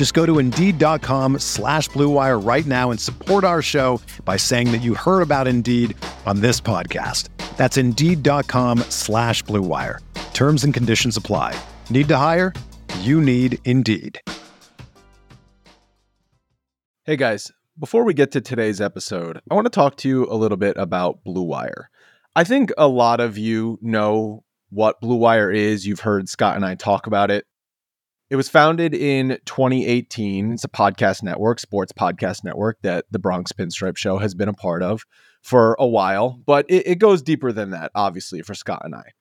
Just go to Indeed.com slash BlueWire right now and support our show by saying that you heard about Indeed on this podcast. That's Indeed.com slash BlueWire. Terms and conditions apply. Need to hire? You need Indeed. Hey guys, before we get to today's episode, I want to talk to you a little bit about Blue Wire. I think a lot of you know what Blue Wire is. You've heard Scott and I talk about it. It was founded in 2018. It's a podcast network, sports podcast network that the Bronx Pinstripe Show has been a part of for a while, but it, it goes deeper than that, obviously, for Scott and I.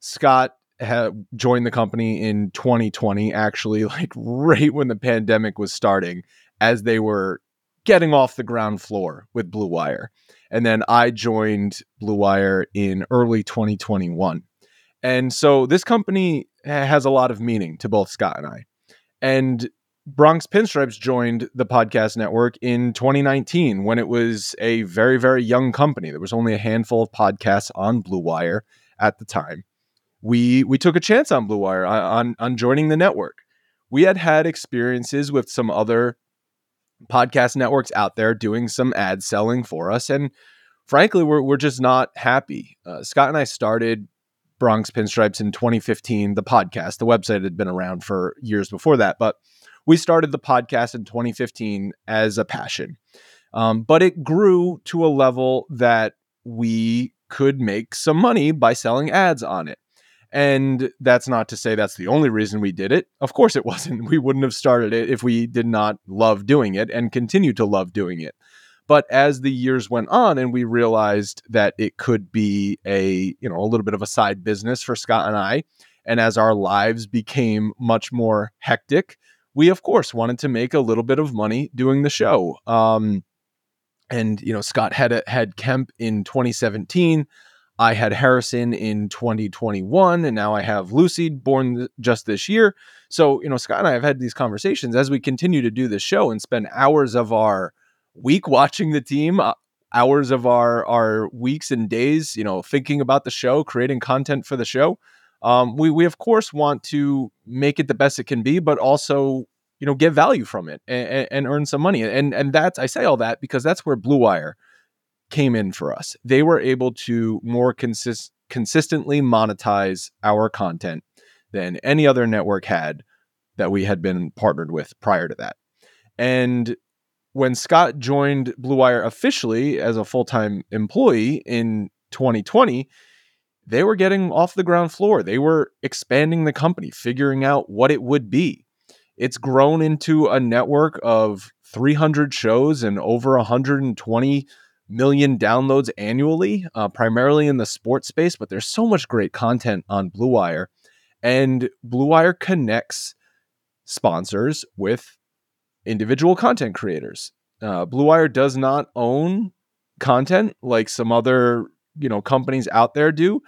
Scott had joined the company in 2020, actually, like right when the pandemic was starting, as they were getting off the ground floor with Blue Wire. And then I joined Blue Wire in early 2021. And so this company has a lot of meaning to both Scott and I. And Bronx Pinstripes joined the podcast network in 2019 when it was a very, very young company. There was only a handful of podcasts on Blue Wire at the time. We we took a chance on Blue Wire on on joining the network. We had had experiences with some other podcast networks out there doing some ad selling for us, and frankly, we're we're just not happy. Uh, Scott and I started Bronx Pinstripes in 2015, the podcast. The website had been around for years before that, but we started the podcast in 2015 as a passion. Um, but it grew to a level that we could make some money by selling ads on it. And that's not to say that's the only reason we did it. Of course, it wasn't. We wouldn't have started it if we did not love doing it and continue to love doing it. But as the years went on and we realized that it could be a, you know, a little bit of a side business for Scott and I, and as our lives became much more hectic, we of course wanted to make a little bit of money doing the show. Um, and you know, Scott had had Kemp in 2017. I had Harrison in 2021, and now I have Lucy born just this year. So, you know, Scott and I have had these conversations as we continue to do this show and spend hours of our week watching the team, uh, hours of our our weeks and days, you know, thinking about the show, creating content for the show. Um, we we of course want to make it the best it can be, but also you know get value from it and, and earn some money. And and that's I say all that because that's where Blue Wire came in for us. They were able to more consist consistently monetize our content than any other network had that we had been partnered with prior to that. And when Scott joined Blue Wire officially as a full time employee in 2020, they were getting off the ground floor. They were expanding the company, figuring out what it would be. It's grown into a network of 300 shows and over 120 million downloads annually, uh, primarily in the sports space. But there's so much great content on Blue Wire, and Blue Wire connects sponsors with individual content creators. Uh, Blue Wire does not own content like some other you know companies out there do.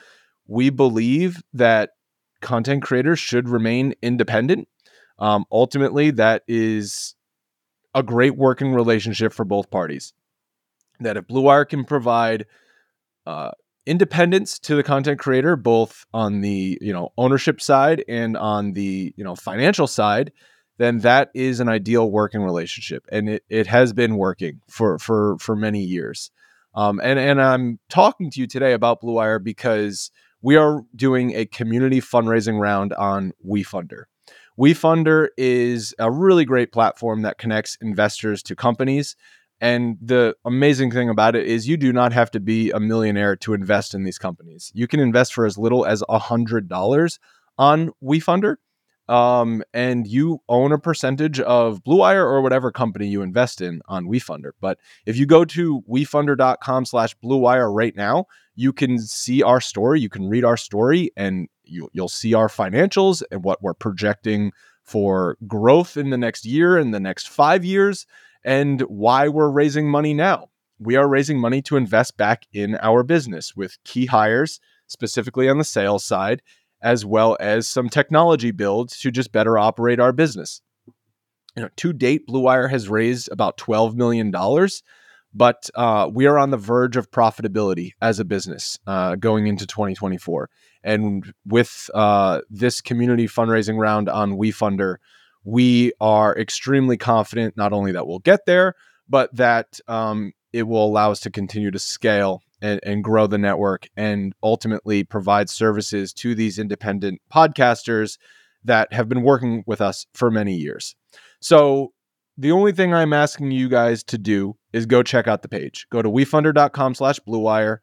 We believe that content creators should remain independent. Um, ultimately, that is a great working relationship for both parties. That if Blue Wire can provide uh, independence to the content creator, both on the you know ownership side and on the you know financial side, then that is an ideal working relationship, and it, it has been working for for for many years. Um, and and I'm talking to you today about Blue Wire because we are doing a community fundraising round on WeFunder. WeFunder is a really great platform that connects investors to companies. And the amazing thing about it is you do not have to be a millionaire to invest in these companies. You can invest for as little as $100 on WeFunder. Um, and you own a percentage of Blue Wire or whatever company you invest in on WeFunder. But if you go to wefunder.com slash Blue Wire right now, you can see our story, you can read our story, and you, you'll see our financials and what we're projecting for growth in the next year and the next five years and why we're raising money now. We are raising money to invest back in our business with key hires, specifically on the sales side, as well as some technology builds to just better operate our business. You know, to date, Blue Wire has raised about $12 million, but uh, we are on the verge of profitability as a business uh, going into 2024. And with uh, this community fundraising round on WeFunder, we are extremely confident not only that we'll get there, but that um, it will allow us to continue to scale and, and, grow the network and ultimately provide services to these independent podcasters that have been working with us for many years. So the only thing I'm asking you guys to do is go check out the page. Go to wefunder.com slash bluewire,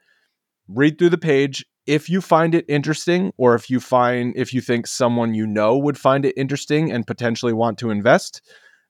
read through the page if you find it interesting or if you find if you think someone you know would find it interesting and potentially want to invest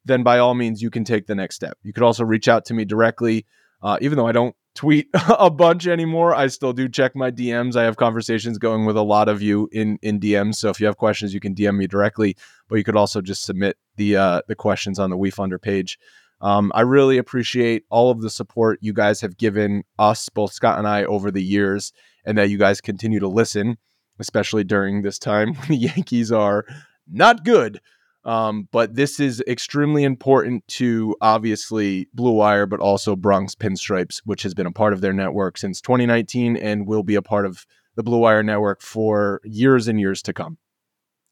then by all means you can take the next step you could also reach out to me directly uh, even though i don't tweet a bunch anymore. I still do check my dms i have conversations going with a lot of you in in dms so if you have questions you can dm me directly but you could also just submit the uh, the questions on the wefunder page. Um, I really appreciate all of the support you guys have given us, both Scott and I, over the years and that you guys continue to listen, especially during this time when the Yankees are not good. Um, but this is extremely important to obviously Blue Wire, but also Bronx Pinstripes, which has been a part of their network since 2019 and will be a part of the Blue Wire network for years and years to come.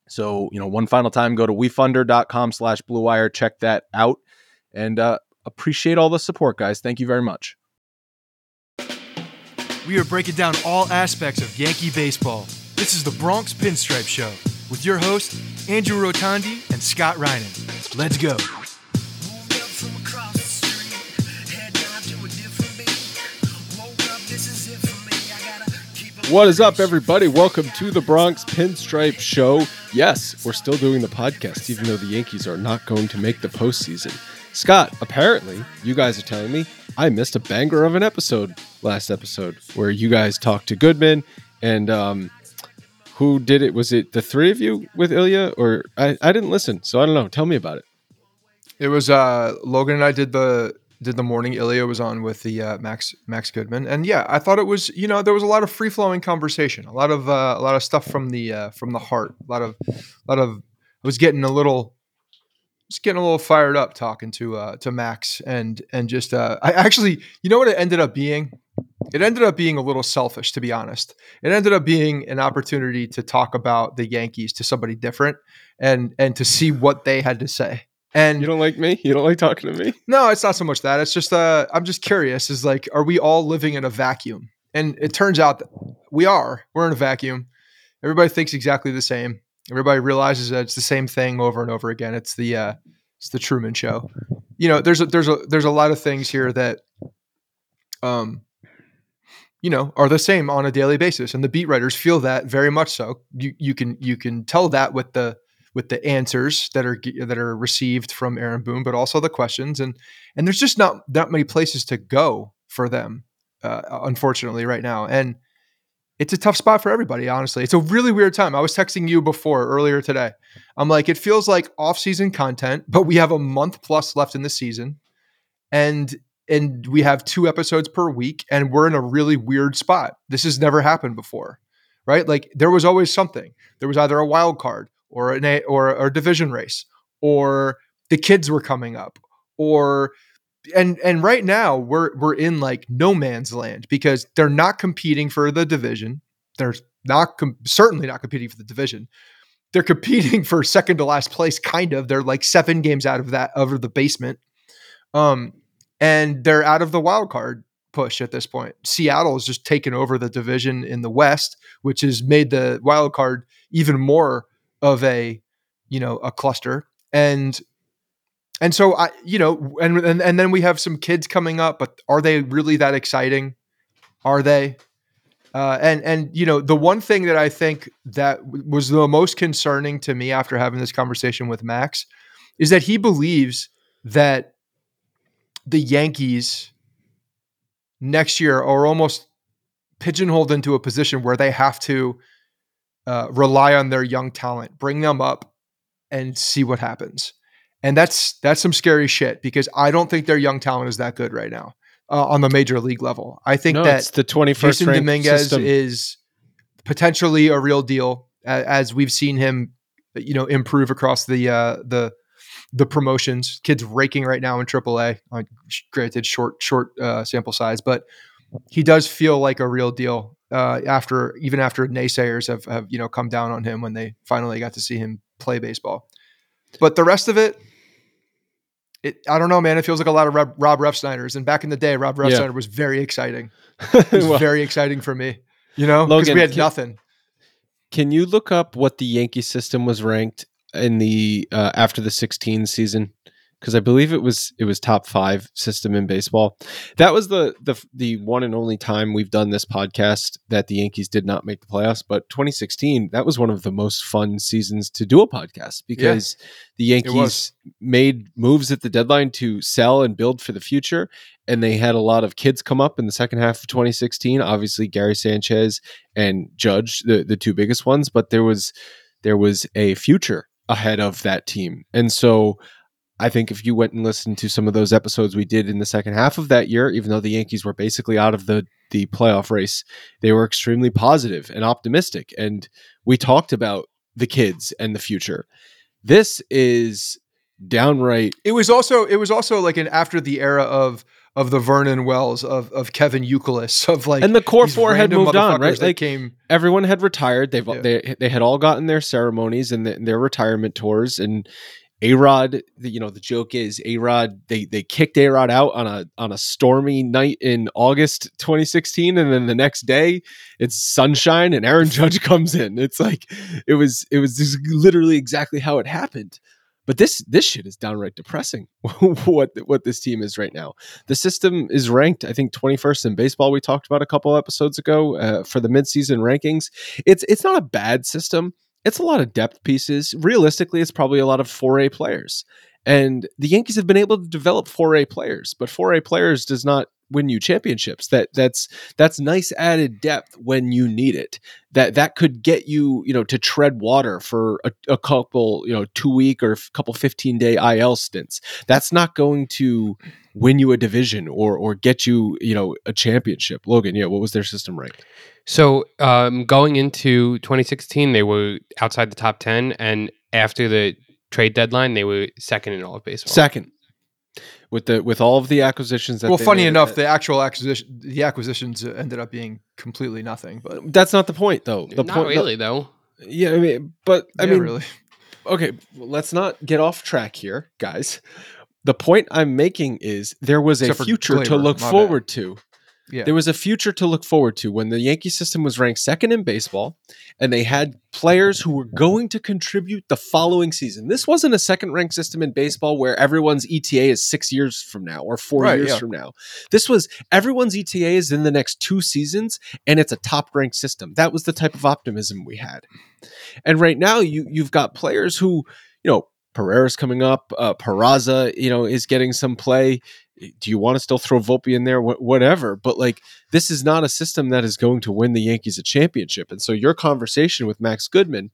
So, you know, one final time, go to wefunder.com slash Blue Wire, check that out, and uh, appreciate all the support, guys. Thank you very much we are breaking down all aspects of Yankee baseball. This is the Bronx Pinstripe Show with your hosts, Andrew Rotondi and Scott Reinen. Let's go. What is up, everybody? Welcome to the Bronx Pinstripe Show. Yes, we're still doing the podcast, even though the Yankees are not going to make the postseason. Scott, apparently, you guys are telling me I missed a banger of an episode last episode where you guys talked to Goodman and um, who did it? Was it the three of you with Ilya or I, I didn't listen, so I don't know. Tell me about it. It was uh, Logan and I did the did the morning. Ilya was on with the uh, Max Max Goodman, and yeah, I thought it was you know there was a lot of free flowing conversation, a lot of uh, a lot of stuff from the uh, from the heart, a lot of a lot of I was getting a little just getting a little fired up talking to uh, to Max and and just uh, I actually you know what it ended up being it ended up being a little selfish, to be honest. It ended up being an opportunity to talk about the Yankees to somebody different and and to see what they had to say. And you don't like me? You don't like talking to me? No, it's not so much that. It's just uh, I'm just curious. Is like, are we all living in a vacuum? And it turns out that we are. We're in a vacuum. Everybody thinks exactly the same. Everybody realizes that it's the same thing over and over again. It's the uh, it's the Truman Show. You know, there's a, there's a there's a lot of things here that um you know are the same on a daily basis and the beat writers feel that very much so. You you can you can tell that with the with the answers that are that are received from Aaron Boone but also the questions and and there's just not that many places to go for them uh, unfortunately right now and it's a tough spot for everybody honestly. It's a really weird time. I was texting you before earlier today. I'm like it feels like off-season content but we have a month plus left in the season and and we have two episodes per week and we're in a really weird spot. This has never happened before, right? Like there was always something. There was either a wild card or an a, or, a division race or the kids were coming up or and and right now we're we're in like no man's land because they're not competing for the division. They're not com- certainly not competing for the division. They're competing for second to last place kind of. They're like 7 games out of that over the basement. Um and they're out of the wild card push at this point. Seattle has just taken over the division in the West, which has made the wild card even more of a, you know, a cluster. And and so I, you know, and, and and then we have some kids coming up, but are they really that exciting? Are they? Uh, and and you know, the one thing that I think that w- was the most concerning to me after having this conversation with Max is that he believes that the Yankees next year are almost pigeonholed into a position where they have to uh, rely on their young talent, bring them up, and see what happens. And that's that's some scary shit because I don't think their young talent is that good right now uh, on the major league level. I think no, that it's the 21st Jasson Dominguez system. is potentially a real deal a- as we've seen him, you know, improve across the uh, the the promotions. Kids raking right now in AAA. Granted, short short uh, sample size, but he does feel like a real deal. Uh, after even after naysayers have have you know come down on him when they finally got to see him play baseball, but the rest of it, it I don't know, man. It feels like a lot of Rob, Rob Refsnyder's. And back in the day, Rob Yeah. Was very exciting. It was Well, very exciting for me. You know, because we had can- nothing. Can you look up what the Yankee system was ranked in the uh, after the 16 season? Because I believe it was it was top five system in baseball. That was the the the one and only time we've done this podcast that the Yankees did not make the playoffs. But 2016, that was one of the most fun seasons to do a podcast because the Yankees made moves at the deadline to sell and build for the future. And they had a lot of kids come up in the second half of 2016. Obviously, Gary Sanchez and Judge, the the two biggest ones, but there was there was a future ahead of that team. And so I think if you went and listened to some of those episodes we did in the second half of that year, even though the Yankees were basically out of the the playoff race, they were extremely positive and optimistic. And we talked about the kids and the future. This is downright It was also it was also like an after the era of of the Vernon Wells of of Kevin Youkilis of like and the core four had moved on, right? Like came everyone had retired. They've Yeah. they they had all gotten their ceremonies and the, their retirement tours. And A Rod, you know, the joke is A Rod. They they kicked A Rod out on a on a stormy night in August 2016, and then the next day it's sunshine and Aaron Judge comes in. It's like it was it was literally exactly how it happened. But this this shit is downright depressing. what what this team is right now. The system is ranked, I think, 21st in baseball. We talked about a couple episodes ago uh, for the midseason rankings. It's it's not a bad system. It's a lot of depth pieces. Realistically, it's probably a lot of 4A players. And the Yankees have been able to develop 4A players, but 4A players does not win you championships. That that's that's nice added depth when you need it. That that could get you, you know, to tread water for a, a couple, you know, two week or a couple 15 day IL stints. That's not going to win you a division or or get you, you know, a championship. Logan, yeah, what was their system ranked? So um, going into 2016, they were outside the top 10, and after the trade deadline, they were second in all of baseball. Second. With the with all of the acquisitions that well, they funny made, enough, uh, the actual acquisition the acquisitions ended up being completely nothing. But that's not the point though. The Not point really, though. yeah, I mean, but I yeah, mean, really, okay, well, let's not get off track here, guys. The point I'm making is there was Except a for future to look my bad. forward to. Yeah. There was a future to look forward to when the Yankee system was ranked second in baseball and they had players who were going to contribute the following season. This wasn't a second ranked system in baseball where everyone's ETA is six years from now or four Right, years yeah. from now. This was everyone's ETA is in the next two seasons and it's a top ranked system. That was the type of optimism we had. And right now you you've got players who, you know, Pereira's coming up, uh, Peraza, you know, is getting some play. Do you want to still throw Volpe in there? Wh- whatever. But like, this is not a system that is going to win the Yankees a championship. And so, your conversation with Max Goodman,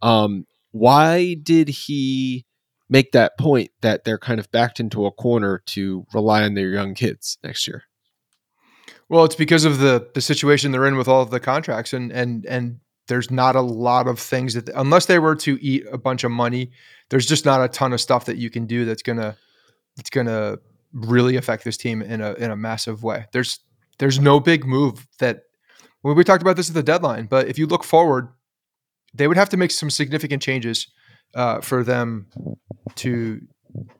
um, why did he make that point that they're kind of backed into a corner to rely on their young kids next year? Well, it's because of the the situation they're in with all of the contracts, and and and there's not a lot of things that unless they were to eat a bunch of money, there's just not a ton of stuff that you can do that's gonna that's gonna really affect this team in a in a massive way. There's there's no big move that we talked about this at the deadline, but if you look forward, they would have to make some significant changes uh, for them to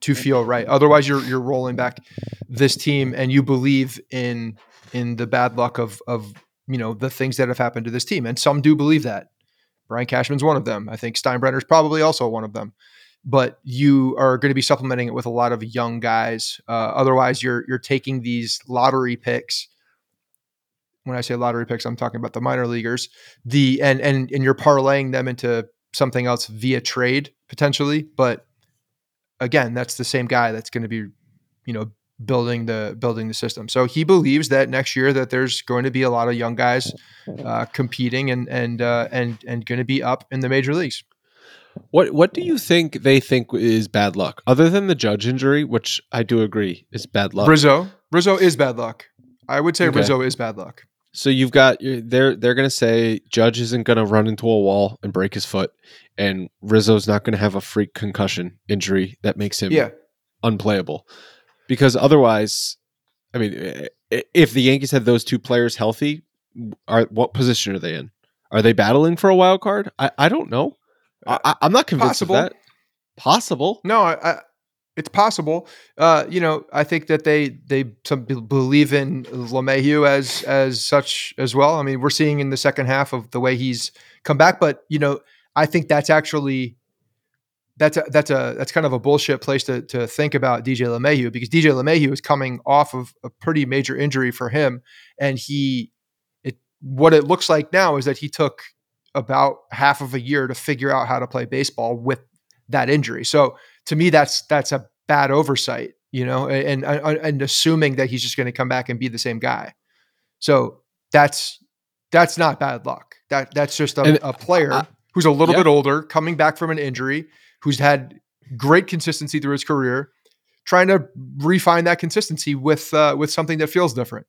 to feel right. Otherwise, you're you're rolling back this team, and you believe in in the bad luck of of you know the things that have happened to this team, and some do believe that. Brian Cashman's one of them. I think Steinbrenner's probably also one of them. But you are going to be supplementing it with a lot of young guys. Uh, otherwise, you're you're taking these lottery picks. When I say lottery picks, I'm talking about the minor leaguers. The and and and you're parlaying them into something else via trade potentially. But again, that's the same guy that's going to be, you know, building the building the system. So he believes that next year that there's going to be a lot of young guys uh, competing and and uh, and and going to be up in the major leagues. What what do you think they think is bad luck, other than the judge injury, which I do agree is bad luck? Rizzo, Rizzo is bad luck. I would say Okay. Rizzo is bad luck. So you've got they're they're going to say Judge isn't going to run into a wall and break his foot, and Rizzo's not going to have a freak concussion injury that makes him Yeah, unplayable. Because otherwise, I mean, if the Yankees had those two players healthy, are what position are they in? Are they battling for a wild card? I, I don't know. I, I'm not convinced possible. of that. Possible. no, I, I, it's possible. Uh, you know, I think that they they believe in LeMahieu as as such as well. I mean, we're seeing in the second half of the way he's come back, but you know, I think that's actually that's a, that's a that's kind of a bullshit place to to think about DJ LeMahieu because DJ LeMahieu is coming off of a pretty major injury for him, and he it what it looks like now is that he took about half of a year to figure out how to play baseball with that injury. So to me, that's that's a bad oversight, you know, and and, and assuming that he's just going to come back and be the same guy. So that's that's not bad luck. That that's just a, And a player who's a little yeah. bit older, coming back from an injury, who's had great consistency through his career, trying to refine that consistency with uh, with something that feels different.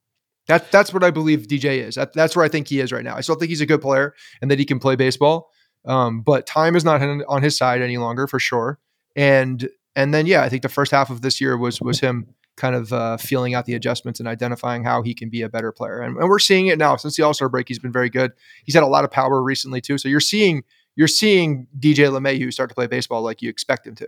That that's what I believe DJ is. That, that's where I think he is right now. I still think he's a good player and that he can play baseball. Um, but time is not on his side any longer for sure. And and then yeah, I think the first half of this year was was him kind of uh, feeling out the adjustments and identifying how he can be a better player. And, and we're seeing it now since the All Star break. He's been very good. He's had a lot of power recently too. So you're seeing you're seeing DJ LeMahieu start to play baseball like you expect him to.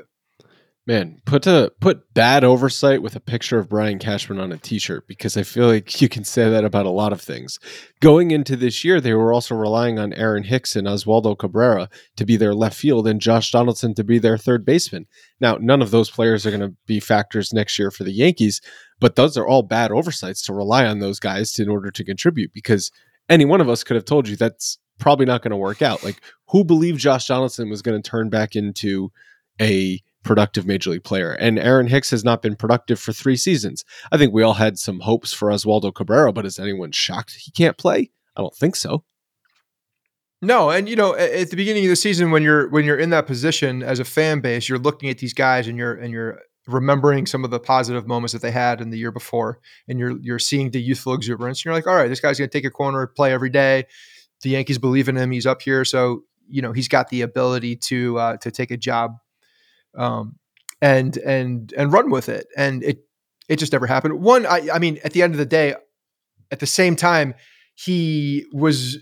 Man, put a put bad oversight with a picture of Brian Cashman on a T-shirt because I feel like you can say that about a lot of things. Going into this year, they were also relying on Aaron Hicks and Oswaldo Cabrera to be their left field and Josh Donaldson to be their third baseman. Now, none of those players are going to be factors next year for the Yankees, but those are all bad oversights to rely on those guys in order to contribute because any one of us could have told you that's probably not going to work out. Like, who believed Josh Donaldson was going to turn back into a productive major league player. And Aaron Hicks has not been productive for three seasons. I think we all had some hopes for Oswaldo Cabrera, but is anyone shocked he can't play? I don't think so. No, and you know, at, the beginning of the season, when you're when you're in that position as a fan base, you're looking at these guys and you're and you're remembering some of the positive moments that they had in the year before, and you're you're seeing the youthful exuberance. And you're like, all right, this guy's going to take a corner, play every day. The Yankees believe in him. He's up here, so you know he's got the ability to uh, to take a job, um, and and and run with it. And it it just never happened. One, I I mean, at the end of the day, at the same time, he was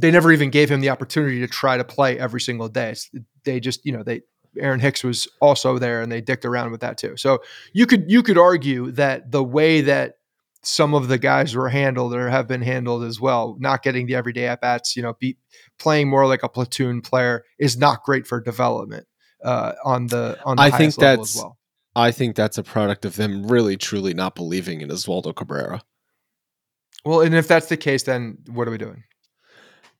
they never even gave him the opportunity to try to play every single day. It's- They just, you know, they Aaron Hicks was also there and they dicked around with that too. So you could you could argue that the way that some of the guys were handled or have been handled as well, not getting the everyday at bats, you know, be playing more like a platoon player is not great for development uh, on the on the I think that's- as well. I think that's a product of them really truly not believing in Oswaldo Cabrera. Well, and if that's the case, then what are we doing?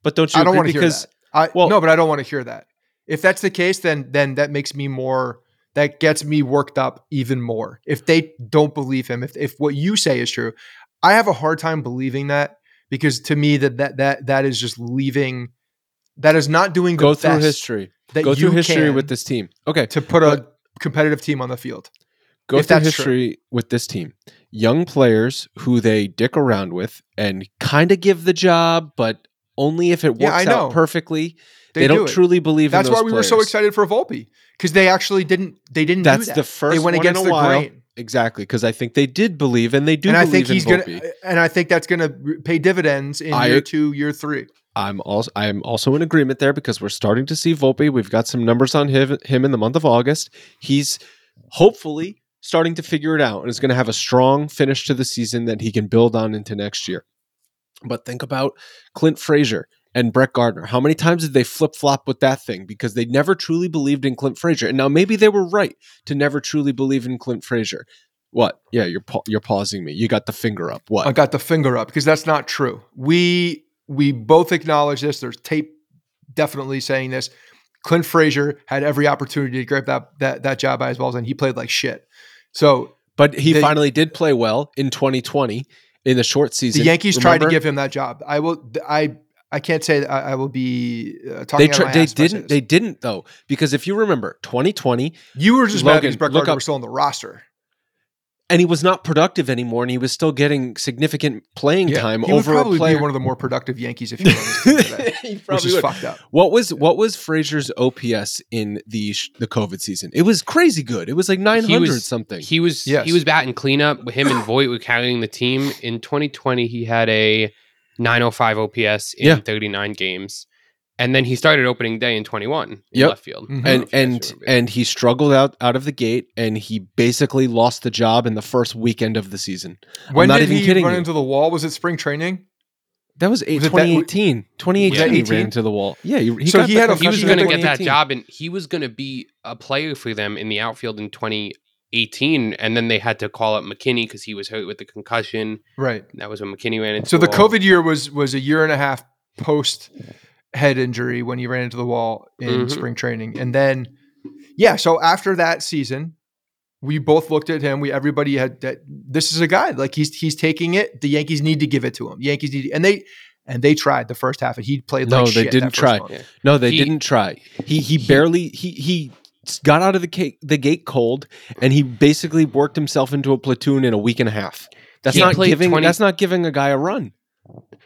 But don't you I don't want to hear because that. I well- no, but I don't want to hear that. If that's the case, then then that makes me more. That gets me worked up even more. If they don't believe him, if if what you say is true, I have a hard time believing that because to me that that that that is just leaving. That is not doing go through history. That Go through history with this team. Okay. to put a competitive team on the field. Go through that's true. history with this team. Young players who they dick around with and kind of give the job, but only if it works Yeah, I know. out perfectly. They, They, do don't it. truly believe That's why we were so excited for Volpe because they actually didn't. They didn't. That's do that. the first They went against the while. grain. Exactly, because I think they did believe, and they do. and I think he's in gonna, and I think that's gonna pay dividends in I- year two, year three. I'm also I'm also in agreement there because we're starting to see Volpe. We've got some numbers on him, him in the month of August. He's hopefully starting to figure it out and is going to have a strong finish to the season that he can build on into next year. But think about Clint Frazier and Brett Gardner. How many times did they flip flop with that thing because they never truly believed in Clint Frazier? And now maybe they were right to never truly believe in Clint Frazier. What? Yeah, you're pa- you're pausing me. You got the finger up. What? I got the finger up because that's not true. We we both acknowledge this. There's tape definitely saying this. Clint Frazier had every opportunity to grab that that that job by his balls, and he played like shit. So but he they- finally did play well in 2020 in the short season. the Yankees tried to give him that job. I will. I I can't say that I, I will be uh, talking. They they ass if I say didn't they didn't though because if you remember 2020 you were just mad Logan, because Brett Gardner was still on the roster. And he was not productive anymore and he was still getting significant playing time he would over probably a player. be one of the more productive Yankees if you were on this team today, He which probably is would. fucked up. What was what was Frazier's OPS in the the COVID season? It was crazy good. It was like 900 something. He was Yes. he was batting cleanup. With him and Voit were carrying the team. In 2020, he had a 905 OPS in Yeah. 39 games, and then he started opening day in 21 in Yep. left field. Mhm. I don't know and if you guys and and he struggled out out of the gate and he basically lost the job in the first weekend of the season. When not did even he kidding run you. into the wall? Was it spring training? That was, eight, Was it that- 2018. 2018 he 18? ran into the wall. Yeah, he, he So got he had a- he was going to get that job, and he was going to be a player for them in the outfield in 2018. And then they had to call up McKinney because he was hurt with the concussion. Right. And that was when McKinney ran into So the wall. COVID year was was a year and a half post head injury when he ran into the wall in Mhm. spring training, and then yeah. So after that season, we both looked at him. We everybody had that. This is a guy like he's he's taking it. The Yankees need to give it to him. Yankees need and they and they tried the first half, and he played. No, like they shit didn't try. month. Yeah. No, they He- didn't try. He he barely he he got out of the cake, the gate cold and he basically worked himself into a platoon in a week and a half. That's not giving 20 that's not giving a guy a run.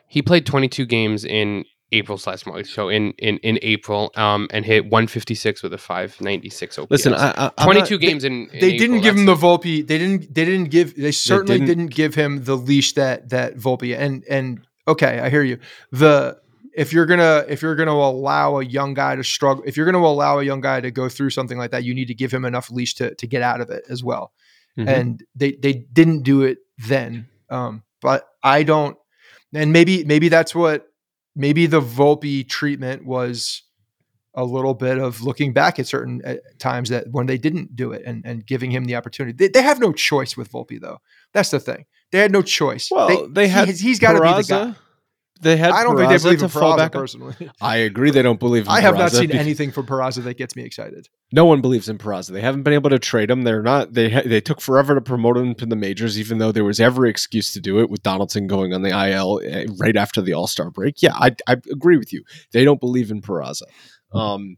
He played 22 games in April slash March, so in in in April, um, and hit 156 with a 596 OPS. Listen, I, I 22 not- games in, in They didn't April, give him the that's Volpe. They didn't. They didn't give. They certainly didn't. didn't. give him the leash that that Volpe. And and okay, I hear you. The if you're gonna if you're gonna allow a young guy to struggle, if you're gonna allow a young guy to go through something like that, you need to give him enough leash to to get out of it as well. Mhm. And they they didn't do it then. Um, but I don't. And maybe maybe that's what maybe the Volpe treatment was a little bit of looking back at certain uh, times that when they didn't do it and, and giving him the opportunity. They, they have no choice with Volpe though. That's the thing. They had no choice. Well, they, he- had he's got to be the guy. Peraza. They had I don't think they Peraza believe to in fall Peraza back personally. I agree they don't believe in I have not seen because- anything from Peraza that gets me excited. No one believes in Peraza. They haven't been able to trade him. They're not. They ha- they took forever to promote him to the majors, even though there was every excuse to do it with Donaldson going on the IL eh, right after the All Star break. Yeah, I, I agree with you. They don't believe in Peraza. Um,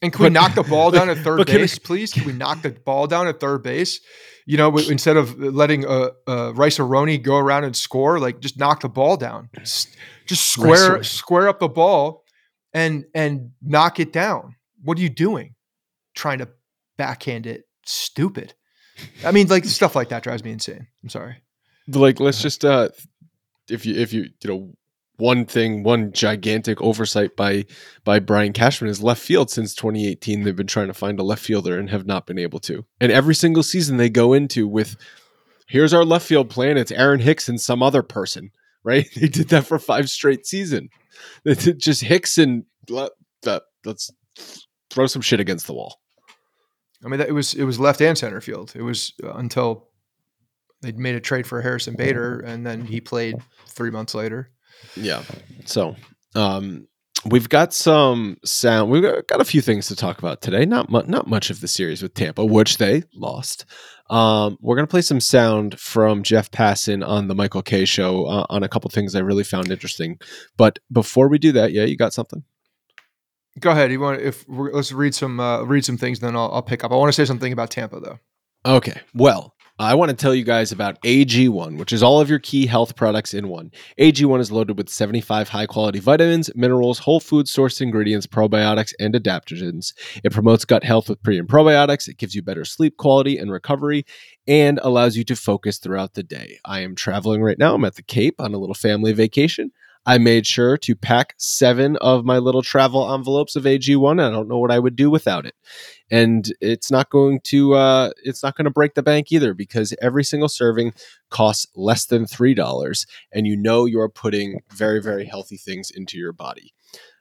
And can we knock the ball down at third but can- base, please? Can we knock the ball down at third base? You know, instead of letting uh, uh, Rice-A-Roni go around and score, like just knock the ball down. Just square Rice-A-Roni. square up the ball and and knock it down. What are you doing? Trying to backhand it? Stupid. I mean, like stuff like that drives me insane. I'm sorry. like let's just uh, if you if you you know one thing, one gigantic oversight by by Brian Cashman is left field since 2018. They've been trying to find a left fielder and have not been able to. And every single season they go into with, here's our left field plan. It's Aaron Hicks and some other person. Right? They did that for five straight season. Just Hicks and. Let's throw some shit against the wall. I mean, it was it was left and center field. It was uh, until they made a trade for Harrison Bader, and then he played three months later. Yeah. So, um, we've got some sound. We've got, got a few things to talk about today. Not mu- not much of the series with Tampa, which they lost. Um, we're gonna play some sound from Jeff Passan on the Michael Kay show uh, on a couple things I really found interesting. But before we do that, yeah, you got something. Go ahead. You want if we're, let's read some uh, read some things, then I'll, I'll pick up. I want to say something about Tampa though. Okay. Well, I want to tell you guys about AG1, which is all of your key health products in one. AG1 is loaded with 75 high quality vitamins, minerals, whole food sourced ingredients, probiotics, and adaptogens. It promotes gut health with pre and probiotics. It gives you better sleep quality and recovery and allows you to focus throughout the day. I am traveling right now. I'm at the Cape on a little family vacation. I made sure to pack seven of my little travel envelopes of AG1. I don't know what I would do without it. And it's not going to uh, it's not going to break the bank either because every single serving costs less than three dollars, and you know you're putting very very healthy things into your body.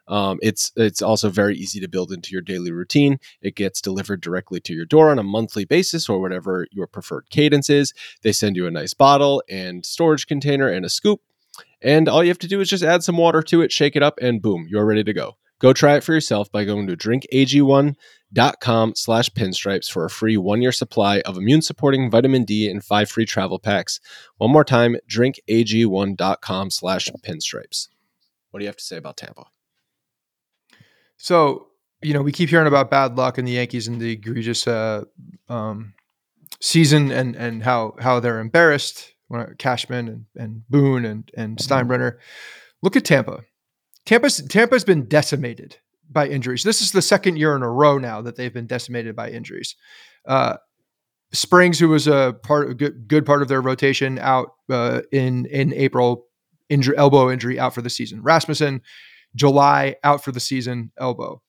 Um, it's it's also very easy to build into your daily routine. It gets delivered directly to your door on a monthly basis or whatever your preferred cadence is. They send you a nice bottle and storage container and a scoop. And all you have to do is just add some water to it, shake it up, and boom, you're ready to go. Go try it for yourself by going to drinkag1.com slash pinstripes for a free one-year supply of immune-supporting vitamin D and five free travel packs. One more time, drinkag1.com slash pinstripes. What do you have to say about Tampa? So, you know, we keep hearing about bad luck and the Yankees and the egregious uh, um, season and and how how they're embarrassed. Cashman and, and Boone and and mm-hmm. Steinbrenner. Look at Tampa. Tampa's Tampa's been decimated by injuries. This is the second year in a row now that they've been decimated by injuries. Uh, Springs, who was a part a good good part of their rotation, out uh, in in April, injury, elbow injury, out for the season. Rasmussen July out for the season, elbow.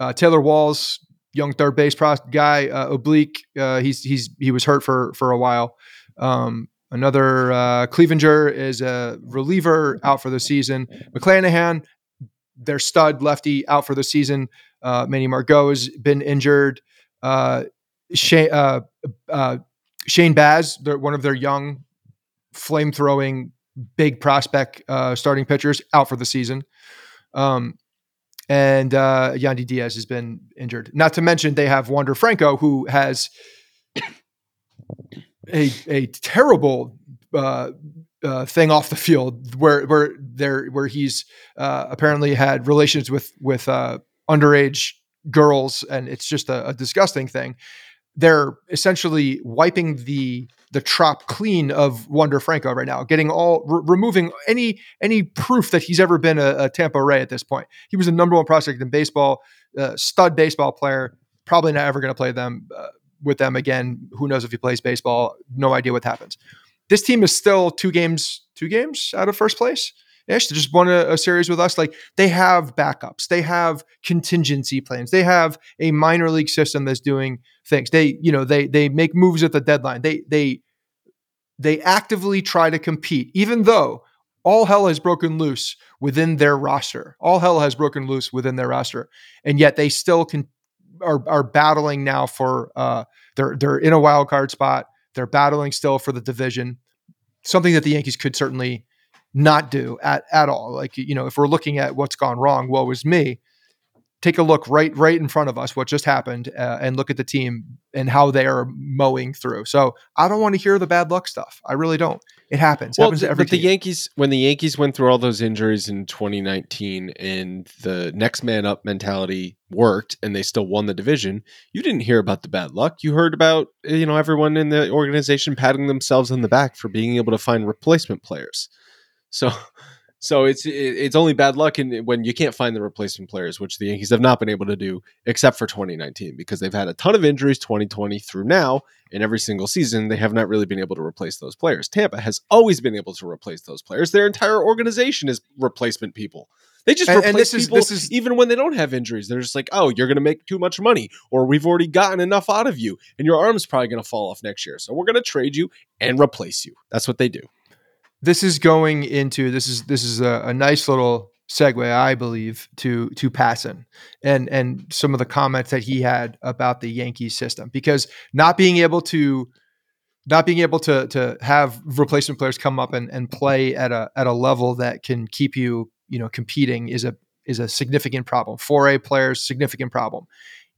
Uh, Taylor Walls, young third base pros- guy, uh, oblique. Uh, he's he's he was hurt for for a while. Um, another uh, Cleavinger is a reliever out for the season. McClanahan, their stud lefty, out for the season. Uh, Manny Margot has been injured. Uh, Shane, uh, uh, Shane Baz, one of their young, flame throwing, big prospect uh, starting pitchers, out for the season. Um, and uh, Yandy Diaz has been injured. Not to mention they have Wander Franco, who has a a terrible uh, uh, thing off the field, where where there where he's uh, apparently had relations with with uh, underage girls, and it's just a, a disgusting thing. They're essentially wiping the the trop clean of Wander Franco right now, getting all re- removing any any proof that he's ever been a, a, Tampa Ray at this point. He was the number one prospect in baseball, uh, stud baseball player. Probably not ever going to play them uh, with them again. Who knows if he plays baseball? No idea what happens. This team is still two games two games out of first place. Ish, they just won a, a, series with us. Like they have backups, they have contingency plans, they have a minor league system that's doing things. They, you know, they they make moves at the deadline. They they they actively try to compete, even though all hell has broken loose within their roster. All hell has broken loose within their roster, and yet they still can are are battling now for uh they're they're in a wild card spot. They're battling still for the division. Something that the Yankees could certainly not do at, at all. Like, you know, if we're looking at what's gone wrong, woe is me. Take a look right right in front of us, what just happened, uh, and look at the team and how they are mowing through. So I don't want to hear the bad luck stuff. I really don't. It happens. It well, happens but team. the Yankees, when the Yankees went through all those injuries in 2019, and the next man up mentality worked, and they still won the division, you didn't hear about the bad luck. You heard about you know everyone in the organization patting themselves on the back for being able to find replacement players. So, so it's it's only bad luck in, when you can't find the replacement players, which the Yankees have not been able to do, except for 2019, because they've had a ton of injuries 2020 through now, and every single season they have not really been able to replace those players. Tampa has always been able to replace those players. Their entire organization is replacement people. They just and, replace and people is, this is, even when they don't have injuries. They're just like, oh, you're going to make too much money, or we've already gotten enough out of you, and your arm's probably going to fall off next year. So we're going to trade you and replace you. That's what they do this is going into this is this is a, a nice little segue, I believe, to to Passan and and some of the comments that he had about the Yankees system because not being able to not being able to to have replacement players come up and, and play at a at a level that can keep you you know competing is a is a significant problem. 4A players significant problem.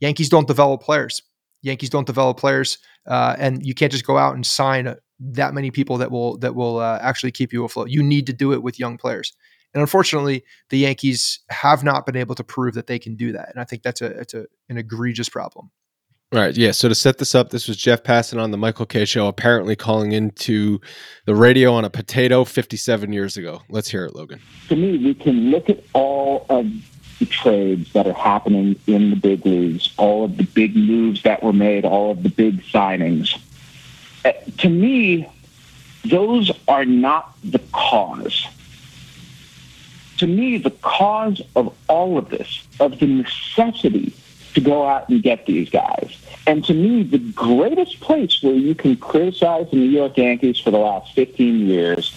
Yankees don't develop players. Yankees don't develop players, uh, and you can't just go out and sign that many people that will that will uh, actually keep you afloat. You need to do it with young players, and unfortunately, the Yankees have not been able to prove that they can do that. And I think that's a it's a an egregious problem. All right. Yeah. So to set this up, this was Jeff Passan on the Michael Kay show, apparently calling into the radio on a potato 57 years ago. Let's hear it, Logan. To me, we can look at all of the trades that are happening in the big leagues, all of the big moves that were made, all of the big signings Uh, to me, those are not the cause. to me, the cause of all of this, of the necessity to go out and get these guys, and to me, the greatest place where you can criticize the New York Yankees for the last 15 years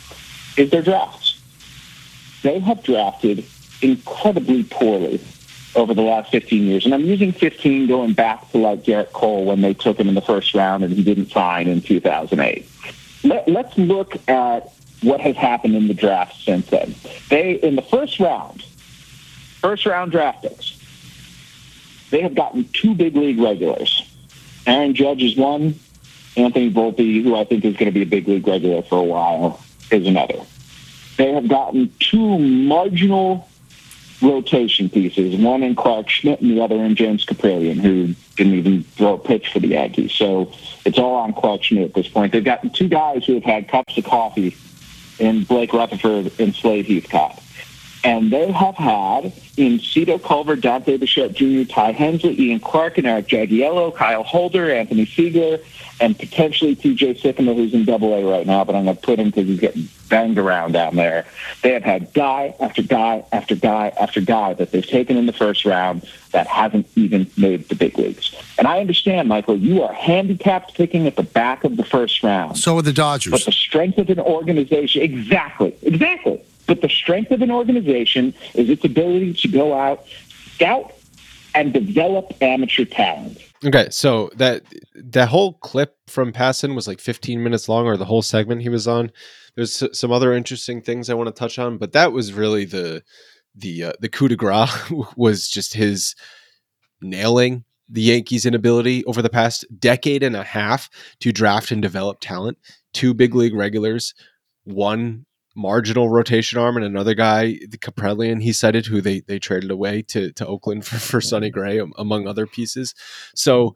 is their drafts. They have drafted incredibly poorly over the last 15 years. And I'm using 15 going back to like Gerrit Cole when they took him in the first round and he didn't sign in 2008. Let, let's look at what has happened in the draft since then. They, in the first round, first round draft picks, they have gotten two big league regulars. Aaron Judge is one. Anthony Volpe, who I think is going to be a big league regular for a while, is another. They have gotten two marginal rotation pieces, one in Clarke Schmidt and the other in James Kaprielian, who didn't even throw a pitch for the Yankees. So it's all on Clarke Schmidt at this point. They've got two guys who have had cups of coffee in Blake Rutherford and Slade Heathcott. And they have had in Cito Culver, Dante Bichette Jr., Ty Hensley, Ian Clark, and Eric Jagielo, Kyle Holder, Anthony Seigler, and potentially TJ Sikkema, who's in Double A right now, but I'm going to put him because he's getting banged around down there. They have had guy after guy after guy after guy that they've taken in the first round that hasn't even made the big leagues. And I understand, Michael, you are handicapped picking at the back of the first round. So are the Dodgers. But the strength of an organization, exactly, exactly. But the strength of an organization is its ability to go out, scout, and develop amateur talent. Okay, so that that whole clip from Passan was like 15 minutes long, or the whole segment he was on. There's some other interesting things I want to touch on, but that was really the the uh, the coup de grace was just his nailing the Yankees' inability over the past decade and a half to draft and develop talent. Two big league regulars, one marginal rotation arm, and another guy, the Kaprielian, he cited, who they they traded away to to Oakland for, for Sonny Gray, among other pieces. So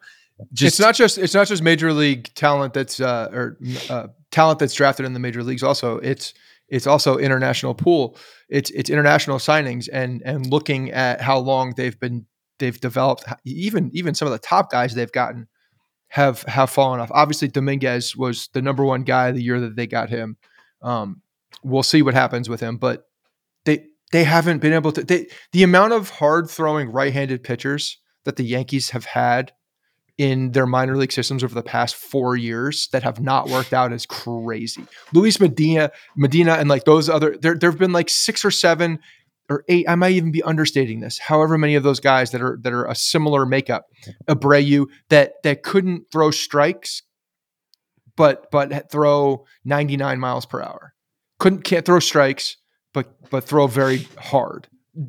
just it's not just it's not just major league talent that's uh, or uh, talent that's drafted in the major leagues. Also, it's it's also international pool. It's it's international signings and and looking at how long they've been they've developed. Even even some of the top guys they've gotten have have fallen off. Obviously, Dominguez was the number one guy the year that they got him. Um, we'll see what happens with him, but they they haven't been able to. They, the amount of hard throwing right handed pitchers that the Yankees have had in their minor league systems over the past four years that have not worked out is crazy. Luis Medina, Medina, and like those other, there there have been like six or seven or eight. I might even be understating this. However many of those guys that are that are a similar makeup, Abreu, that that couldn't throw strikes, but but throw 99 miles per hour. Couldn't can't throw strikes, but but throw very hard.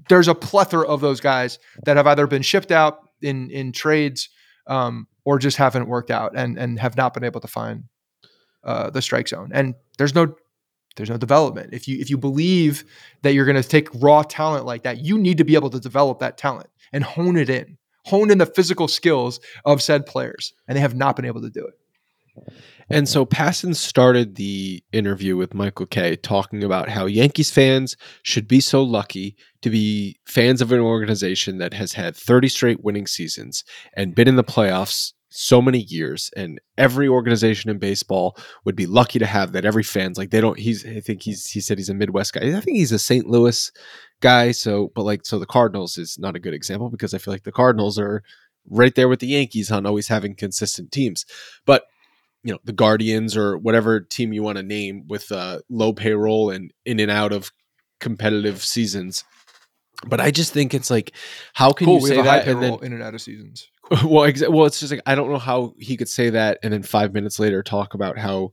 There's a plethora of those guys that have either been shipped out in in trades um, or just haven't worked out and and have not been able to find uh, the strike zone. And there's no there's no development. If you if you believe that you're going to take raw talent like that, you need to be able to develop that talent and hone it in, hone in the physical skills of said players, and they have not been able to do it. And so Passan started the interview with Michael Kay talking about how Yankees fans should be so lucky to be fans of an organization that has had 30 straight winning seasons and been in the playoffs so many years and every organization in baseball would be lucky to have that every fans like they don't he's I think he's he said he's a Midwest guy. I think he's a St. Louis guy so but like so the Cardinals is not a good example because I feel like the Cardinals are right there with the Yankees on always having consistent teams. But you know the Guardians or whatever team you want to name with uh, low payroll and in and out of competitive seasons. But I just think it's like, how can cool. you say have a high that? And then, in and out of seasons. well, exa- well, it's just like I don't know how he could say that and then five minutes later talk about how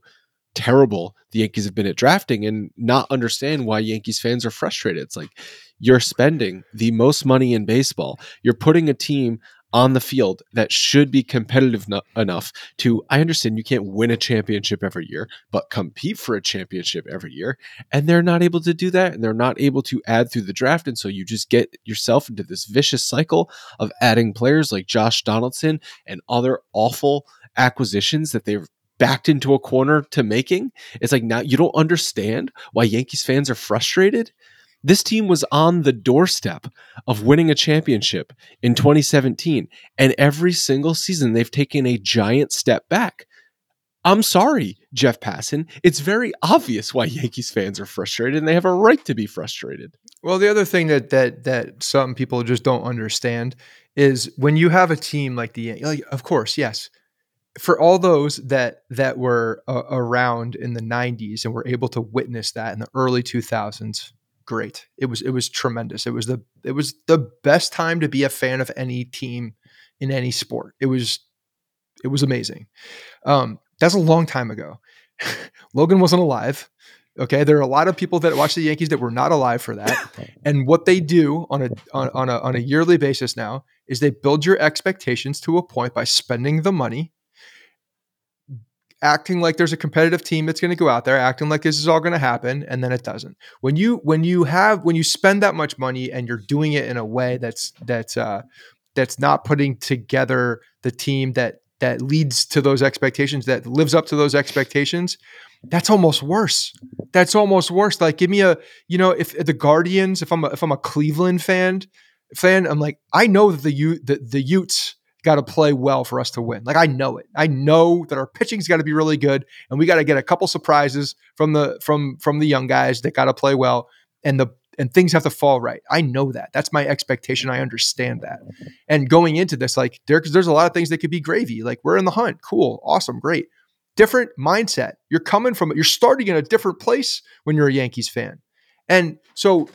terrible the Yankees have been at drafting and not understand why Yankees fans are frustrated. It's like you're spending the most money in baseball. You're putting a team on the field that should be competitive no- enough to I understand you can't win a championship every year, but compete for a championship every year. And they're not able to do that and they're not able to add through the draft and so you just get yourself into this vicious cycle of adding players like Josh Donaldson and other awful acquisitions that they've backed into a corner to making. It's like now you don't understand why Yankees fans are frustrated. This team was on the doorstep of winning a championship in 2017, and every single season they've taken a giant step back. I'm sorry, Jeff Passan. It's very obvious why Yankees fans are frustrated and they have a right to be frustrated. Well, the other thing that that that some people just don't understand is when you have a team like the Yankees. like, of course, yes, for all those that that were uh, around in the 90s and were able to witness that in the early 2000s, great. It was it was tremendous. It was the it was the best time to be a fan of any team in any sport. It was it was amazing. Um, that's a long time ago. Logan wasn't alive. Okay, there are a lot of people that watch the Yankees that were not alive for that. And what they do on a on, on a on a yearly basis now is they build your expectations to a point by spending the money, acting like there's a competitive team that's going to go out there, acting like this is all going to happen, and then it doesn't. When you when you have when you spend that much money and you're doing it in a way that's that's uh, that's not putting together the team that that leads to those expectations, that lives up to those expectations, that's almost worse. That's almost worse. Like, give me a, you know, if, if the Guardians, if I'm a, if I'm a Cleveland fan, fan, I'm like, I know that the U the, the Utes got to play well for us to win. Like, I know it. I know that our pitching's got to be really good, and we got to get a couple surprises from the from from the young guys that got to play well, and the and things have to fall right. I know that. That's my expectation. I understand that. And going into this, like there, there's a lot of things that could be gravy. Like we're in the hunt. Cool. Awesome. Great. Different mindset. You're coming from you're starting in a different place when you're a Yankees fan. And so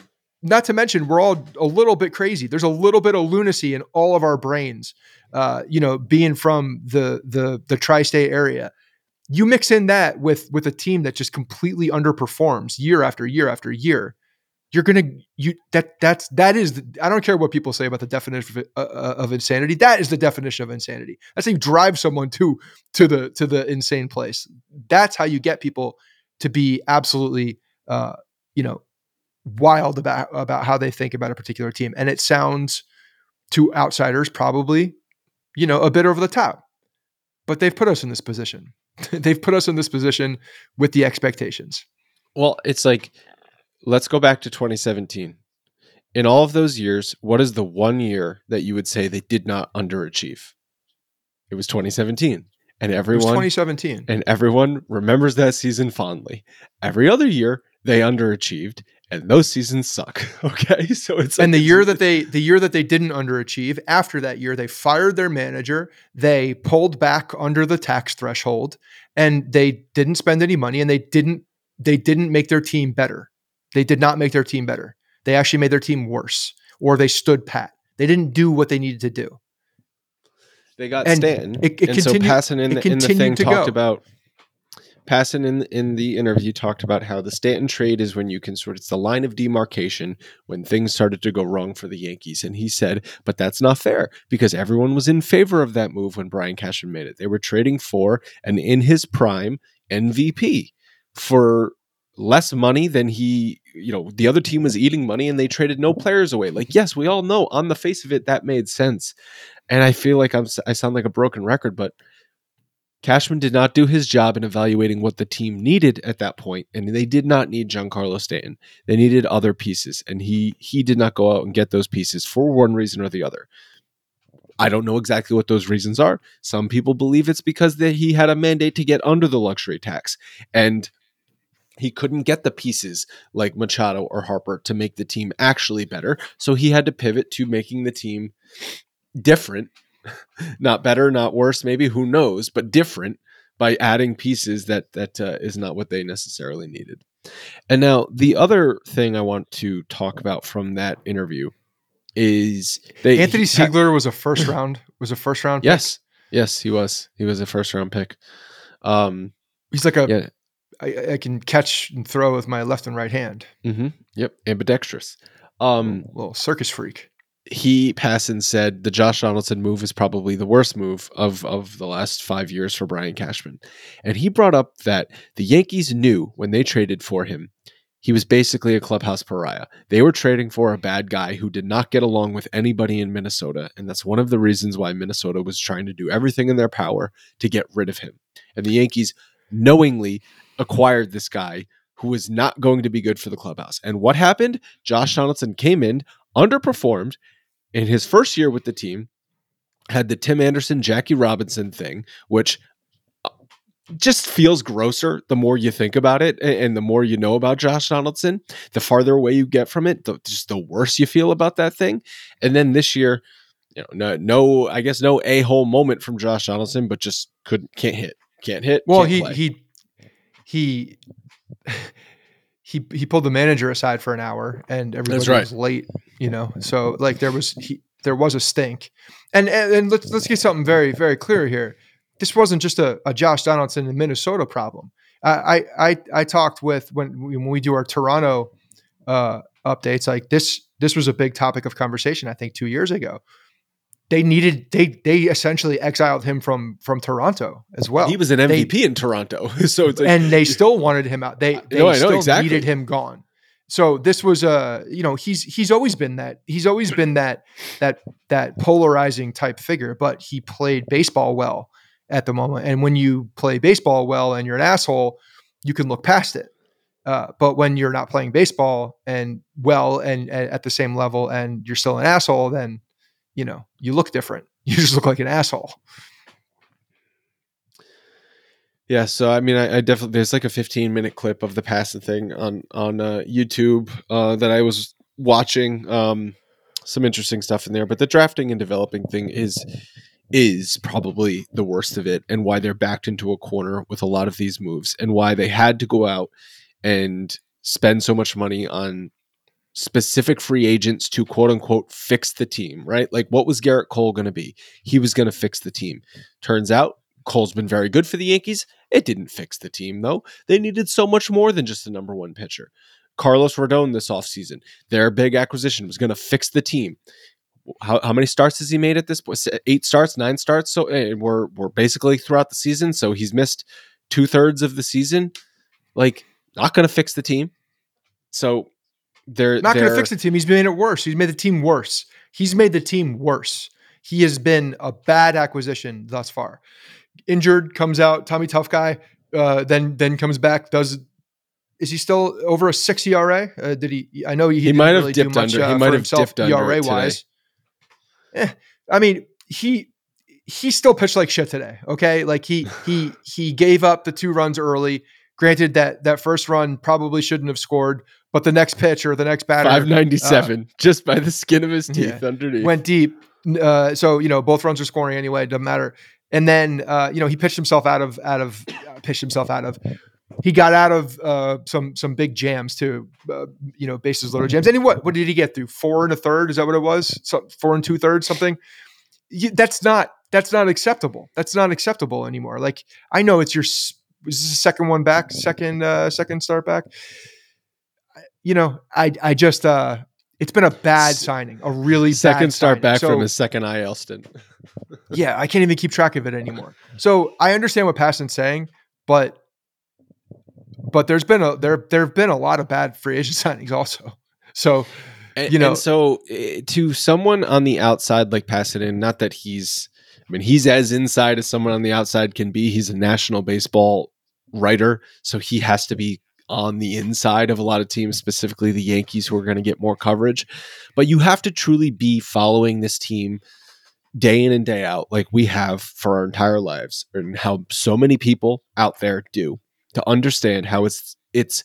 not to mention we're all a little bit crazy. There's a little bit of lunacy in all of our brains. Uh, you know, being from the the the tri-state area. You mix in that with with a team that just completely underperforms year after year after year you're gonna you that that's that is the, I don't care what people say about the definition of, uh, uh, of insanity. That is the definition of insanity. That's how you drive someone to to the to the insane place. That's how you get people to be absolutely uh, you know wild about about how they think about a particular team. And it sounds to outsiders probably you know a bit over the top, but they've put us in this position. they've put us in this position with the expectations. Well, it's like let's go back to 2017. In all of those years, what is the one year that you would say they did not underachieve? It was 2017. And everyone 2017. And everyone remembers that season fondly. Every other year they underachieved and those seasons suck. Okay? So it's like, And the year that they the year that they didn't underachieve, after that year they fired their manager, they pulled back under the tax threshold and they didn't spend any money and they didn't they didn't make their team better. They did not make their team better. They actually made their team worse, or they stood pat. They didn't do what they needed to do. They got and Stanton, it, it and so Passan in the, in the thing talked go. about Passan in in the interview talked about how the Stanton trade is when you can sort of it's the line of demarcation when things started to go wrong for the Yankees, and he said, but that's not fair because everyone was in favor of that move when Brian Cashman made it. They were trading for an in his prime MVP for less money than he you know the other team was eating money and they traded no players away. Like yes we all know on the face of it that made sense. And i feel like i'm i sound like a broken record but cashman did not do his job in evaluating what the team needed at that point and they did not need giancarlo stanton they needed other pieces and he he did not go out and get those pieces for one reason or the other I don't know exactly what those reasons are. Some people believe it's because that he had a mandate to get under the luxury tax. And he couldn't get the pieces like Machado or Harper to make the team actually better. So he had to pivot to making the team different, not better, not worse, maybe who knows, but different by adding pieces that that uh, is not what they necessarily needed. And now the other thing I want to talk about from that interview is they, Anthony Seigler was a first round was a first round. Pick? Yes, yes, he was. He was a first round pick. Um, he's like a yeah. I, I, can catch and throw with my left and right hand. Mm-hmm. Yep, ambidextrous. Um, little circus freak. He passed and said the Josh Donaldson move is probably the worst move of of the last five years for Brian Cashman, and he brought up that the Yankees knew when they traded for him he was basically a clubhouse pariah. They were trading for a bad guy who did not get along with anybody in Minnesota. And that's one of the reasons why Minnesota was trying to do everything in their power to get rid of him. And the Yankees knowingly acquired this guy who was not going to be good for the clubhouse. And what happened? Josh Donaldson came in, underperformed in his first year with the team, had the Tim Anderson, Jackie Robinson thing, which uh, just feels grosser the more you think about it and the more you know about Josh Donaldson. The farther away you get from it, the, just the worse you feel about that thing. And then this year, you know, no, no I guess no a hole moment from Josh Donaldson, but just couldn't can't hit, can't hit. Well, can't he play. he he he he pulled the manager aside for an hour, and everybody right. was late. You know, so like there was he there was a stink, and and, and let's let's get something very very clear here. This wasn't just a, a Josh Donaldson in Minnesota problem. I I I, I talked with when we, when we do our Toronto uh, updates. Like this this was a big topic of conversation. I think two years ago. They needed they they essentially exiled him from from Toronto as well. he was an they- MVP in Toronto, so it's like, and they still wanted him out. They they No, I know, still exactly. needed him gone. So this was a you know he's he's always been that he's always been that that that polarizing type figure, but he played baseball well at the moment. And when you play baseball well and you're an asshole, you can look past it. Uh, but when you're not playing baseball and well and, and at the same level and you're still an asshole, then you know you look different. You just look like an asshole. Yeah, so I mean, I, I definitely there's like a 15 minute clip of the Passan thing on on uh, YouTube uh, that I was watching. Um, some interesting stuff in there, but the drafting and developing thing is is probably the worst of it, and why they're backed into a corner with a lot of these moves, and why they had to go out and spend so much money on specific free agents to quote unquote fix the team, right? Like, what was Gerrit Cole going to be? He was going to fix the team. Turns out Cole's been very good for the Yankees. It didn't fix the team, though. They needed so much more than just the number one pitcher. Carlos Rodon this offseason, their big acquisition was going to fix the team. How, how many starts has he made at this point? Eight starts, nine starts. So eh, we're we're basically throughout the season. So he's missed two thirds of the season. Like, not going to fix the team. So they're not going to fix the team. He's made it worse. He's made the team worse. He's made the team worse. He has been a bad acquisition thus far. Injured, comes out, Tommy Tough guy, uh, then then comes back. Does is he still over a six ERA? Uh, did he? I know he, didn't might have really dipped much, under- he uh, might for have himself dipped under ERA today. wise. Eh, I mean, he he still pitched like shit today. Okay, like he he he gave up the two runs early. Granted that that first run probably shouldn't have scored, but the next pitch or the next batter 597 just by the skin of his uh, yeah. teeth underneath. went deep. Uh, so you know both runs are scoring anyway. It doesn't matter. And then uh, you know he pitched himself out of out of uh, pitched himself out of. He got out of uh, some some big jams too. Uh, you know bases loaded jams. And he, what what did he get through? Four and a third. Is that what it was? So, four and two thirds something. You, that's not that's not acceptable. That's not acceptable anymore. Like I know it's your was this the second one back, second uh, second start back. You know I I just uh it's been a bad signing, a really second bad start signing. back So- from his second IL stint. yeah, I can't even keep track of it anymore. So I understand what Passan's saying, but but there's been a there there have been a lot of bad free agent signings also. So And, You know- and so eh, to someone on the outside like Pasadena, not that he's, I mean, he's as inside as someone on the outside can be. He's a national baseball writer, so he has to be on the inside of a lot of teams, specifically the Yankees, who are going to get more coverage. But you have to truly be following this team day in and day out, like we have for our entire lives, and how so many people out there do, to understand how it's it's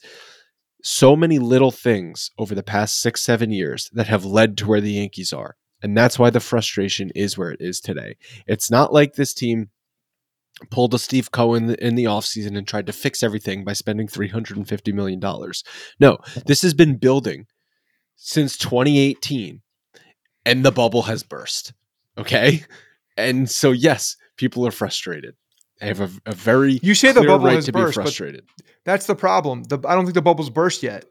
so many little things over the past six, seven years that have led to where the Yankees are. And that's why the frustration is where it is today. It's not like this team pulled a Steve Cohen in the offseason and tried to fix everything by spending $350 million. No, this has been building since 2018 and the bubble has burst. Okay. And so, yes, people are frustrated. They have a, a very You say the bubble right has to burst, but- frustrated. that's the problem. The, I don't think the bubble's burst yet,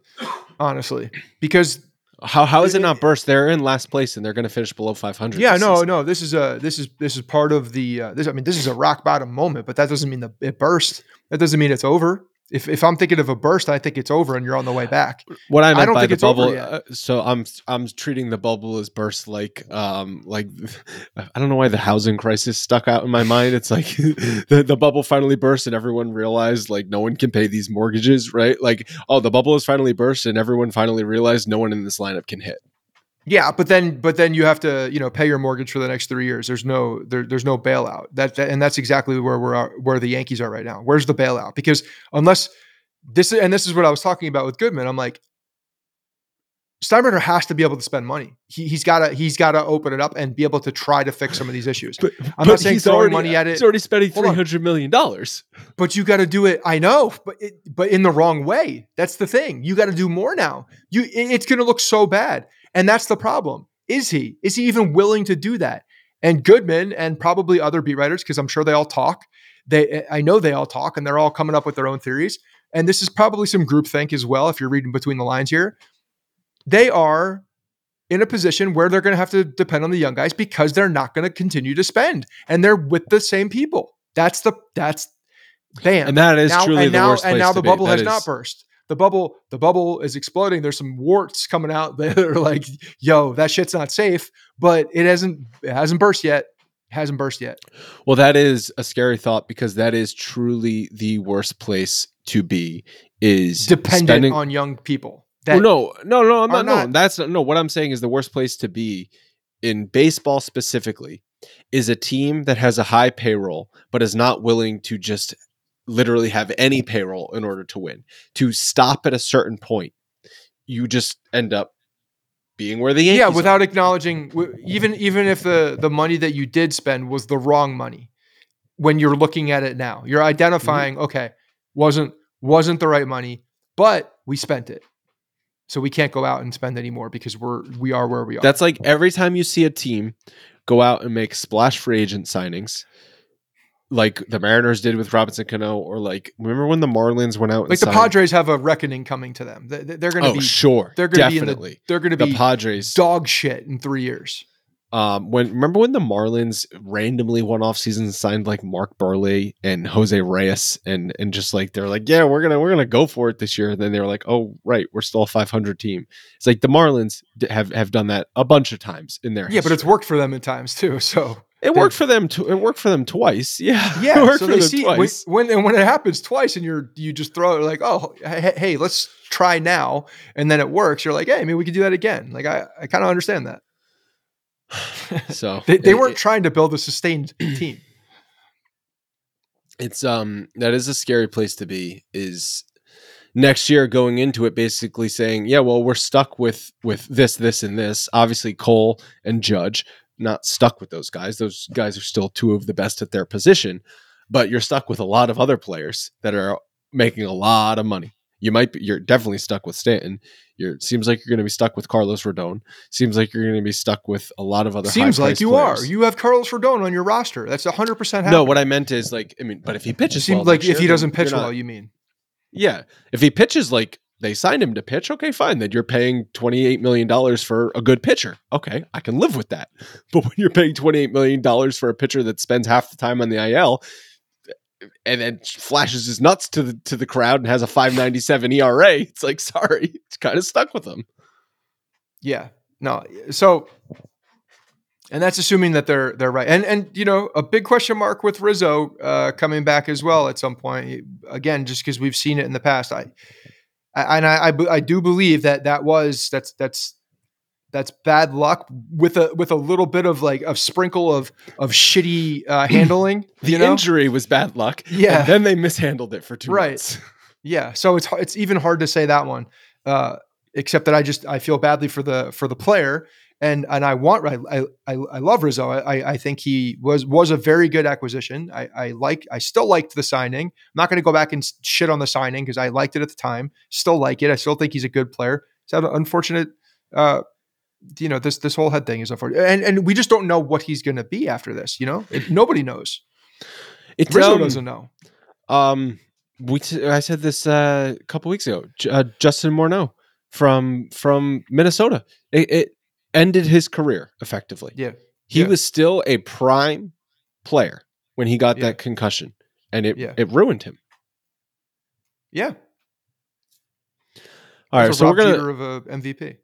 honestly, because How how is it not burst? They're in last place and they're going to finish below 500. yeah, no, season. no, this is a this is this is part of the uh, this. I mean, this is a rock bottom moment, but that doesn't mean that it burst. That doesn't mean it's over. If if I'm thinking of a burst, I think it's over and you're on the way back. What I I meant don't by think the it's bubble, uh, so I'm I'm treating the bubble as burst like um like I don't know why the housing crisis stuck out in my mind. It's like the the bubble finally burst and everyone realized like no one can pay these mortgages, right? Like oh the bubble has finally burst and everyone finally realized no one in this lineup can hit. Yeah, but then but then you have to you know pay your mortgage for the next three years. There's no there, there's no bailout. That, that and that's exactly where we're where the Yankees are right now. Where's the bailout? Because unless this and this is what I was talking about with Goodman. I'm like, Steinbrenner has to be able to spend money. He, has got to he's got to open it up and be able to try to fix some of these issues. But, I'm not saying throwing money at it. He's already spending three hundred million dollars. But you got to do it. I know, but it, but in the wrong way. That's the thing. You got to do more now. You it- it's going to look so bad, and that's the problem. Is he? Is he even willing to do that? And Goodman and probably other beat writers, because I'm sure they all talk. They I know they all talk, and they're all coming up with their own theories. And this is probably some groupthink as well. If you're reading between the lines here, they are in a position where they're going to have to depend on the young guys because they're not going to continue to spend, and they're with the same people. That's the that's bam. And that is now, truly and the now, worst and now the bubble has is- not burst. The bubble, the bubble is exploding. There's some warts coming out that are like, "Yo, that shit's not safe." But it hasn't, it hasn't burst yet. It hasn't burst yet. Well, that is a scary thought because that is truly the worst place to be. Is Dependent spending- on young people. That well, no, no, no, I'm are not, no. That's not, no. What I'm saying is the worst place to be in baseball specifically is a team that has a high payroll but is not willing to just literally have any payroll in order to win. To stop at a certain point, you just end up being where the Yankees yeah, are. without acknowledging, even even if the the money that you did spend was the wrong money, when you're looking at it now, you're identifying, Mm-hmm. okay, wasn't wasn't the right money, but we spent it, so we can't go out and spend anymore because we're we are where we are. That's like every time you see a team go out and make splash free agent signings, like the Mariners did with Robinson Cano, or like remember when the Marlins went out and like the signed- Padres have a reckoning coming to them. They- They're going to Oh, be sure, they're going to be in the they're going to the be Padres. dog shit in three years. Um, when remember when the Marlins randomly one off season signed like Mark Buehrle and Jose Reyes and and just like they're like, yeah, we're gonna we're gonna go for it this year. And then they were like, oh right, we're still a 500 team. It's like the Marlins have have done that a bunch of times in their Yeah, but it's worked for them at times too. So it worked for them. To, it worked for them twice. Yeah, it yeah, worked so for they them see when, twice. when and when it happens twice, and you're you just throw it like, oh, hey, hey, let's try now, and then it works. You're like, hey, maybe we could do that again. Like I, I kind of understand that. So They, they it- weren't it- trying to build a sustained team. it's um that is a scary place to be is next year going into it basically saying yeah well we're stuck with with this this and this obviously cole and judge not stuck with those guys those guys are still two of the best at their position but you're stuck with a lot of other players that are making a lot of money you might be you're definitely stuck with stanton you're seems like you're going to be stuck with carlos rodon seems like you're going to be stuck with a lot of other Seems like you players. are. You have Carlos Rodon on your roster. That's hundred percent. no what i meant is like i mean but if he It pitches seems well like if he doesn't pitch not- well, you mean? Yeah. If he pitches like they signed him to pitch, okay, fine. Then you're paying $28 million for a good pitcher. Okay, I can live with that. But when you're paying $28 million for a pitcher that spends half the time on the IL and then flashes his nuts to the to the crowd and has a 597 ERA, it's like, sorry, it's kind of stuck with him. Yeah. No. So, and that's assuming that they're they're right. And and you know a big question mark with Rizzo uh, coming back as well at some point. Again, just because we've seen it in the past. I and I, I I do believe that that was that's that's that's bad luck with a with a little bit of like a sprinkle of of shitty uh, handling. The you know? injury was bad luck. Yeah. And then they mishandled it for two Right. months. Yeah, so it's it's even hard to say that one, uh, except that I just I feel badly for the for the player, and and I want I I, I love Rizzo. I I think he was was a very good acquisition. I I like I still liked the signing. I'm not going to go back and shit on the signing because I liked it at the time. Still like it. I still think he's a good player. It's an unfortunate. Uh, you know this this whole head thing is unfortunate, and and we just don't know what he's going to be after this. You know, It- nobody knows. It's Rizzo um, doesn't know. Um, we t- I said this uh, a couple weeks ago. J- uh, Justin Morneau from from Minnesota. It, it ended his career effectively. Yeah, He Yeah. was still a prime player when he got Yeah. that concussion, and it Yeah. it ruined him. yeah. All right, so we're gonna Jeter of a MVP.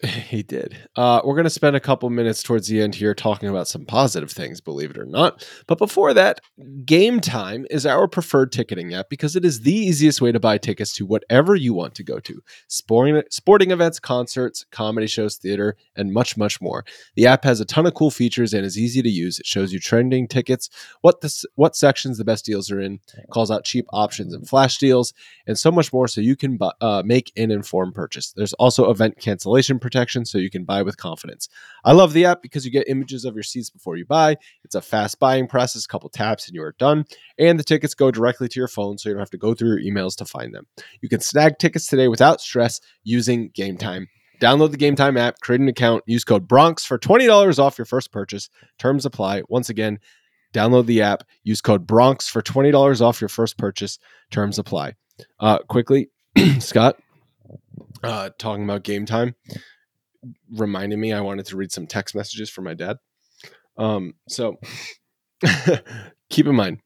He did. Uh, we're going to spend a couple minutes towards the end here talking about some positive things, believe it or not. But before that, Game Time is our preferred ticketing app because it is the easiest way to buy tickets to whatever you want to go to sporting, sporting events, concerts, comedy shows, theater, and much, much more. The app has a ton of cool features and is easy to use. It shows you trending tickets, what, the, what sections the best deals are in, calls out cheap options and flash deals, and so much more so you can uh, make an informed purchase. There's also event cancellation protection so you can buy with confidence. I love the app because you get images of your seats before you buy. It's a fast buying process, a couple taps and you are done. And the tickets go directly to your phone so you don't have to go through your emails to find them. You can snag tickets today without stress using Game Time. Download the Game Time app, create an account, use code Bronx for $20 off your first purchase. Terms apply. Once again, download the app, use code Bronx for $20 off your first purchase. Terms apply. Uh, quickly, Scott, uh, talking about game time reminded me I wanted to read some text messages from my dad. Um, so keep in mind,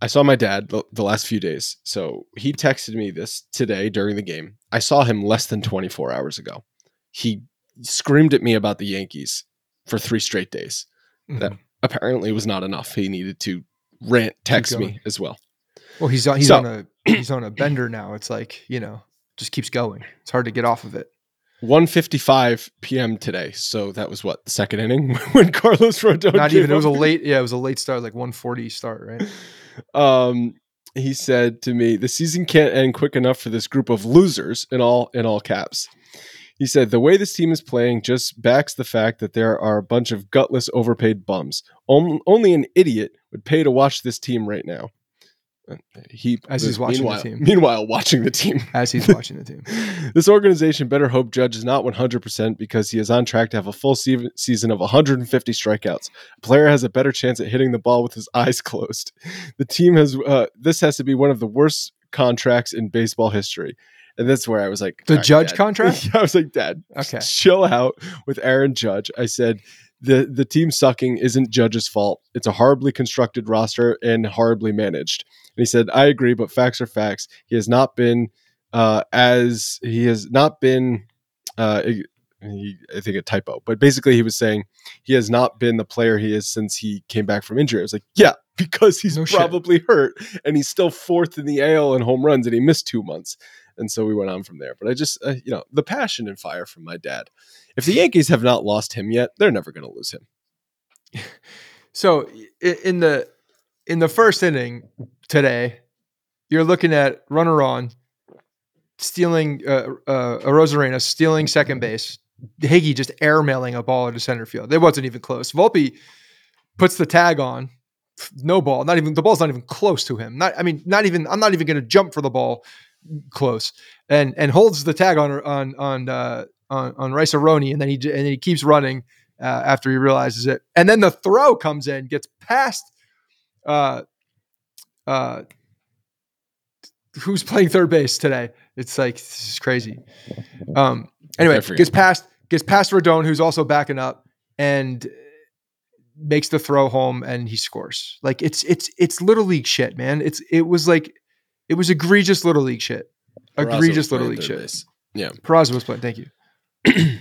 I saw my dad the, the last few days. So he texted me this today during the game. I saw him less than 24 hours ago. He screamed at me about the Yankees for three straight days. That apparently was not enough. He needed to rant, text me as well. Well, he's on, he's So- on a he's on a bender now. It's like you know, just keeps going. It's hard to get off of it. 1:55 p.m. today. So that was what the second inning when Carlos Rodon. Not even. It was a late. Yeah, it was a late start, like 140 start, right? um he said to me the season can't end quick enough for this group of losers in all in all caps he said the way this team is playing just backs the fact that there are a bunch of gutless overpaid bums only an idiot would pay to watch this team right now he As he's watching the meanwhile, team. meanwhile watching the team As he's watching the team. this organization better hope Judge is not 100% because he is on track to have a full se- season of 150 strikeouts. A player has a better chance at hitting the ball with his eyes closed. The team has uh, this has to be one of the worst contracts in baseball history. And that's where I was like, The "All right, Judge Dad." contract? I was like, Dad, Okay. chill out with Aaron Judge. I said, the the team sucking isn't Judge's fault. It's a horribly constructed roster and horribly managed. And he said, I agree, but facts are facts. He has not been uh, as he has not been. Uh, he, I think a typo, but basically he was saying he has not been the player he is since he came back from injury. I was like, yeah, because he's No shit. probably hurt and he's still fourth in the AL in home runs and he missed two months. And so we went on from there. But I just, uh, you know, the passion and fire from my dad. If the Yankees have not lost him yet, they're never going to lose him. So in the in the first inning today, you're looking at runner on, stealing uh, uh, Arozarena stealing second base. Higgy just airmailing a ball into center field. It wasn't even close. Volpe puts the tag on, no ball. Not even the ball's not even close to him. Not I mean, not even. I'm not even going to jump for the ball close, and and holds the tag on on on uh, on on Rice-A-Roni, and then he and then he keeps running uh, after he realizes it. And then the throw comes in, gets past uh, uh, who's playing third base today. It's like this is crazy. Um, anyway, gets past gets past Rodon, who's also backing up, and makes the throw home, and he scores. Like it's it's it's little league shit, man. It's it was like it was egregious little league shit. Peraza Egregious little league shit. base. Yeah. Peraza was playing. Thank you.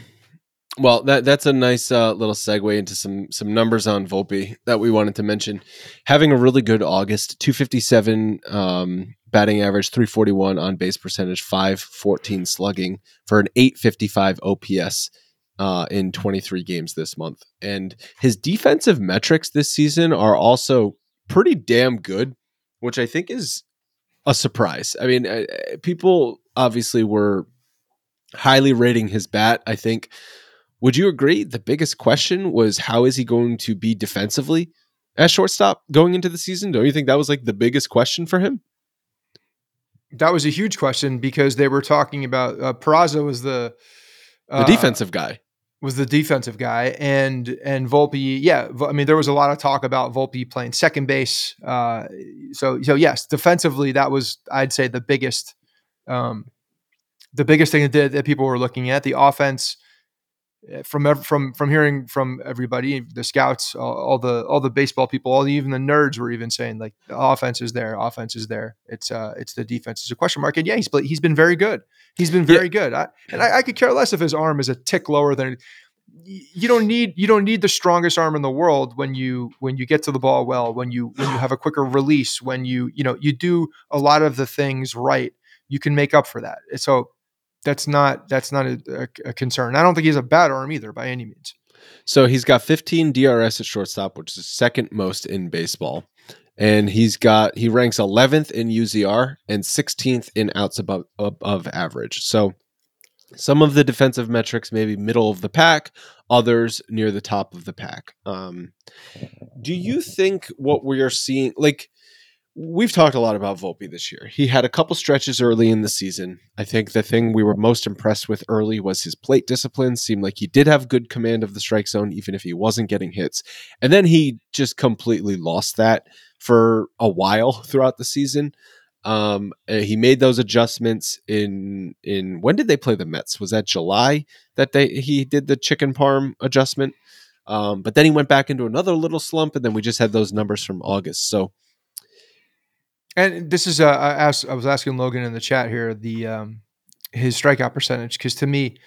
Well, that that's a nice uh, little segue into some some numbers on Volpe that we wanted to mention. Having a really good August, 257 um, batting average, 341 on base percentage, 514 slugging for an 855 OPS uh, in 23 games this month. And his defensive metrics this season are also pretty damn good, which I think is a surprise. I mean, uh, people obviously were highly rating his bat. I think. Would you agree? The biggest question was how is he going to be defensively at shortstop going into the season? Don't you think that was like the biggest question for him? That was a huge question because they were talking about uh, Peraza was the The uh, defensive guy. Was the defensive guy, and and Volpe, yeah, I mean there was a lot of talk about Volpe playing second base. Uh, so so yes, defensively that was I'd say the biggest, um, the biggest thing that, that people were looking at. The offense, from from from hearing from everybody, the scouts, all, all the all the baseball people, all the, even the nerds were even saying like the offense is there, offense is there. It's uh it's the defense is a question mark. And yeah, he's he's been very good. He's been very good. I, and I, I could care less if his arm is a tick lower than you don't need you don't need the strongest arm in the world when you when you get to the ball well when you when you have a quicker release when you you know you do a lot of the things right you can make up for that so that's not that's not a, a, a concern i don't think he's a bad arm either by any means So he's got 15 DRS at shortstop, which is second most in baseball. And he's got he ranks 11th in UZR and 16th in outs above above average. So some of the defensive metrics maybe middle of the pack, others near the top of the pack. Um, do you think what we are seeing like we've talked a lot about Volpe this year. He had a couple stretches early in the season. I think the thing we were most impressed with early was his plate discipline. Seemed like he did have good command of the strike zone, even if he wasn't getting hits. And then he just completely lost that for a while throughout the season. Um, he made those adjustments in in when did they play the Mets? Was that July that they he did the chicken parm adjustment? Um, but then he went back into another little slump, and then we just had those numbers from August. So and this is uh, I asked I was asking Logan in the chat here the um, his strikeout percentage because to me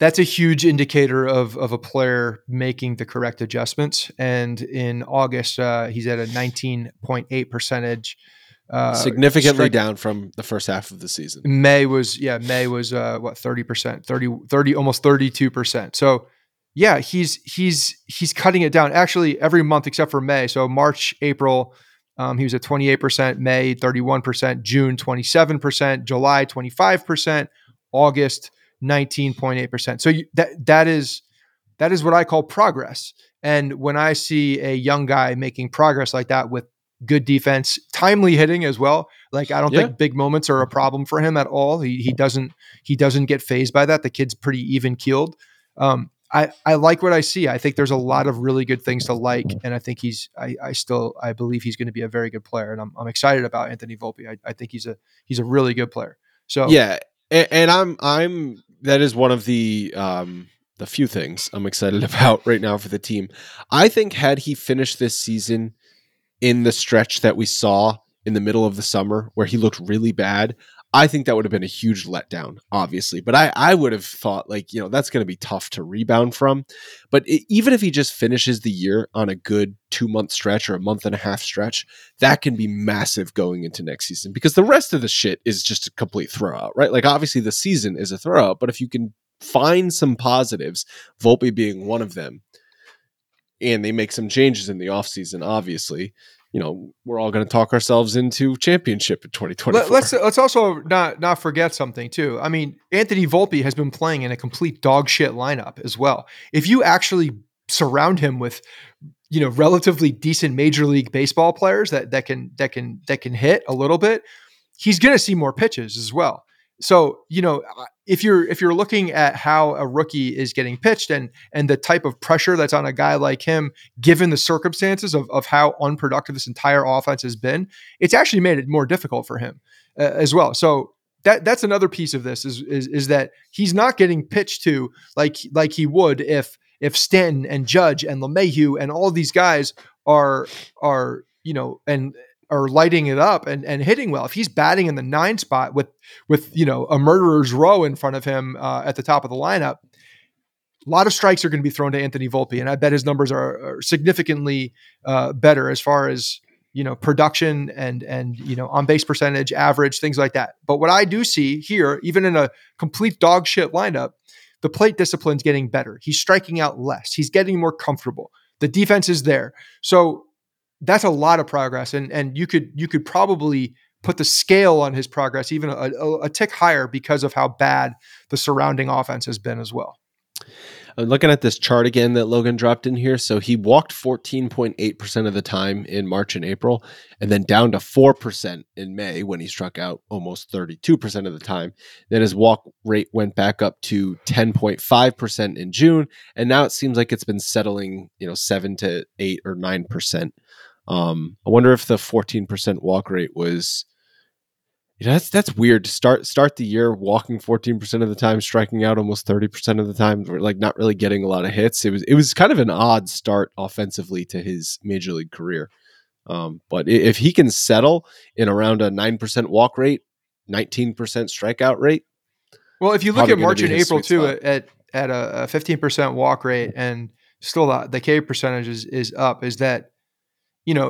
that's a huge indicator of of a player making the correct adjustments. And in August, uh, he's at a 19.8 percentage. Uh, significantly strike- down from the first half of the season. May was yeah, May was uh what 30%, 30 30 almost 32%. So yeah, he's he's he's cutting it down actually every month except for May. So March, April, um, he was at 28%, May 31%, June 27%, July 25%, August 19.8%. So you, that that is that is what I call progress. And when I see a young guy making progress like that with good defense, timely hitting as well, like I don't Yeah. think big moments are a problem for him at all. He he doesn't he doesn't get phased by that. The kid's pretty even keeled. Um, I, I like what I see. I think there's a lot of really good things to like, and I think he's I, I still I believe he's going to be a very good player, and I'm, I'm excited about Anthony Volpe. I, I think he's a he's a really good player. So Yeah, and, and I'm I'm that is one of the um the few things I'm excited about right now for the team. I think had he finished this season in the stretch that we saw in the middle of the summer where he looked really bad, I think that would have been a huge letdown, obviously. But I, I would have thought, like, you know, that's going to be tough to rebound from. But i even if he just finishes the year on a good two month stretch or a month and a half stretch, that can be massive going into next season because the rest of the shit is just a complete throwout, right? Like, obviously, the season is a throwout, but if you can find some positives, Volpe being one of them, and they make some changes in the offseason, obviously, you know, we're all going to talk ourselves into championship in 2024. Let, let's let's also not not forget something too. I mean, Anthony Volpe has been playing in a complete dog shit lineup as well. If you actually surround him with you know relatively decent major league baseball players that that can that can that can hit a little bit, he's going to see more pitches as well. So you know if you're if you're looking at how a rookie is getting pitched and and the type of pressure that's on a guy like him, given the circumstances of of how unproductive this entire offense has been, it's actually made it more difficult for him uh, as well. So that that's another piece of this is, is is that he's not getting pitched to like like he would if if Stanton and Judge and LeMahieu and all these guys are are you know and are lighting it up and, and hitting well. If he's batting in the nine spot with with you know a murderer's row in front of him uh, at the top of the lineup, a lot of strikes are going to be thrown to Anthony Volpe, and I bet his numbers are, are significantly uh, better as far as you know production and and you know on base percentage, average, things like that. But what I do see here, even in a complete dog shit lineup, the plate discipline's getting better. He's striking out less. He's getting more comfortable. The defense is there. So that's a lot of progress. And and you could you could probably put the scale on his progress even a, a, a tick higher because of how bad the surrounding offense has been as well. I'm looking at this chart again that Logan dropped in here. So he walked 14.8% of the time in March and April, and then down to 4% in May when he struck out almost 32% of the time. Then his walk rate went back up to 10.5% in June, and now it seems like it's been settling, you know, 7 to 8 or 9%. Um, I wonder if the 14% walk rate was Yeah, that's that's weird to start start the year walking 14% of the time, striking out almost 30% of the time, We're like not really getting a lot of hits. It was it was kind of an odd start offensively to his major league career. Um, but if he can settle in around a 9% walk rate, 19% strikeout rate, Well, if you look at March and April too, spot. at at a fifteen percent walk rate, and still the, the K percentage is, is up, is that you know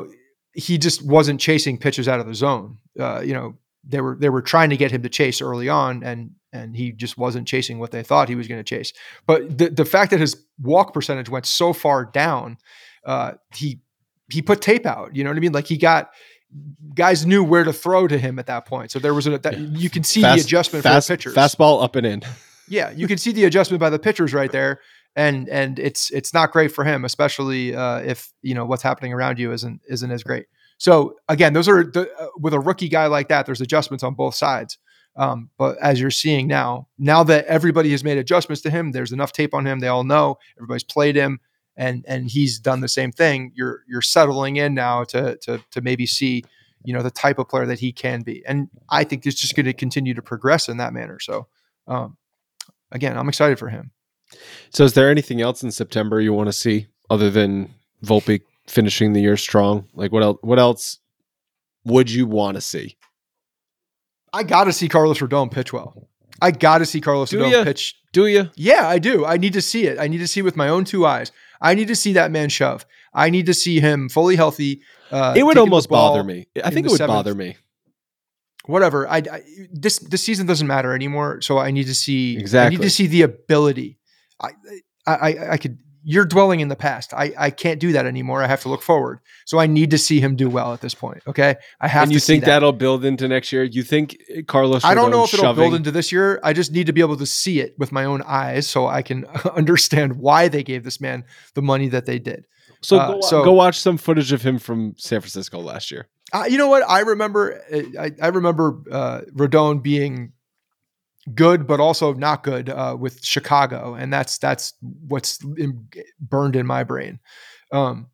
he just wasn't chasing pitches out of the zone. Uh, you know they were they were trying to get him to chase early on, and and he just wasn't chasing what they thought he was going to chase. But the the fact that his walk percentage went so far down, uh, he he put tape out. You know what I mean? Like he got guys knew where to throw to him at that point. So there was a that, Yeah. you can see fast- the adjustment fast, for the pitchers. fastball up and in. Yeah, you can see the adjustment by the pitchers right there, and and it's it's not great for him, especially uh, if you know what's happening around you isn't isn't as great. So again, those are the, uh, with a rookie guy like that. There's adjustments on both sides. Um, but as you're seeing now, now that everybody has made adjustments to him, there's enough tape on him. They all know everybody's played him, and and he's done the same thing. You're you're settling in now to to to maybe see you know the type of player that he can be, and I think it's just going to continue to progress in that manner. So. Um, again, I'm excited for him. So, is there anything else in September you want to see other than Volpe finishing the year strong? Like, what else? What else would you want to see? I got to see Carlos Rodon pitch well. I got to see Carlos Do Rodon ya? pitch. Do you? Yeah, I do. I need to see it. I need to see with my own two eyes. I need to see that man shove. I need to see him fully healthy. Uh, it would almost bother me. I think it would seventh. bother me. Whatever. I, I this this season doesn't matter anymore. So I need to see. Exactly. I need to see the ability. I I I, could. You're dwelling in the past. I, I can't do that anymore. I have to look forward. So I need to see him do well at this point. Okay. I have And to you think that. that'll build into next year? You think Carlos? I don't know if it'll shoving- build into this year. I just need to be able to see it with my own eyes so I can understand why they gave this man the money that they did. So, uh, go, so- go watch some footage of him from San Francisco last year. Uh, you know what? I remember. I, I remember uh, Rodon being good, but also not good uh, with Chicago, and that's that's what's in, burned in my brain. Um,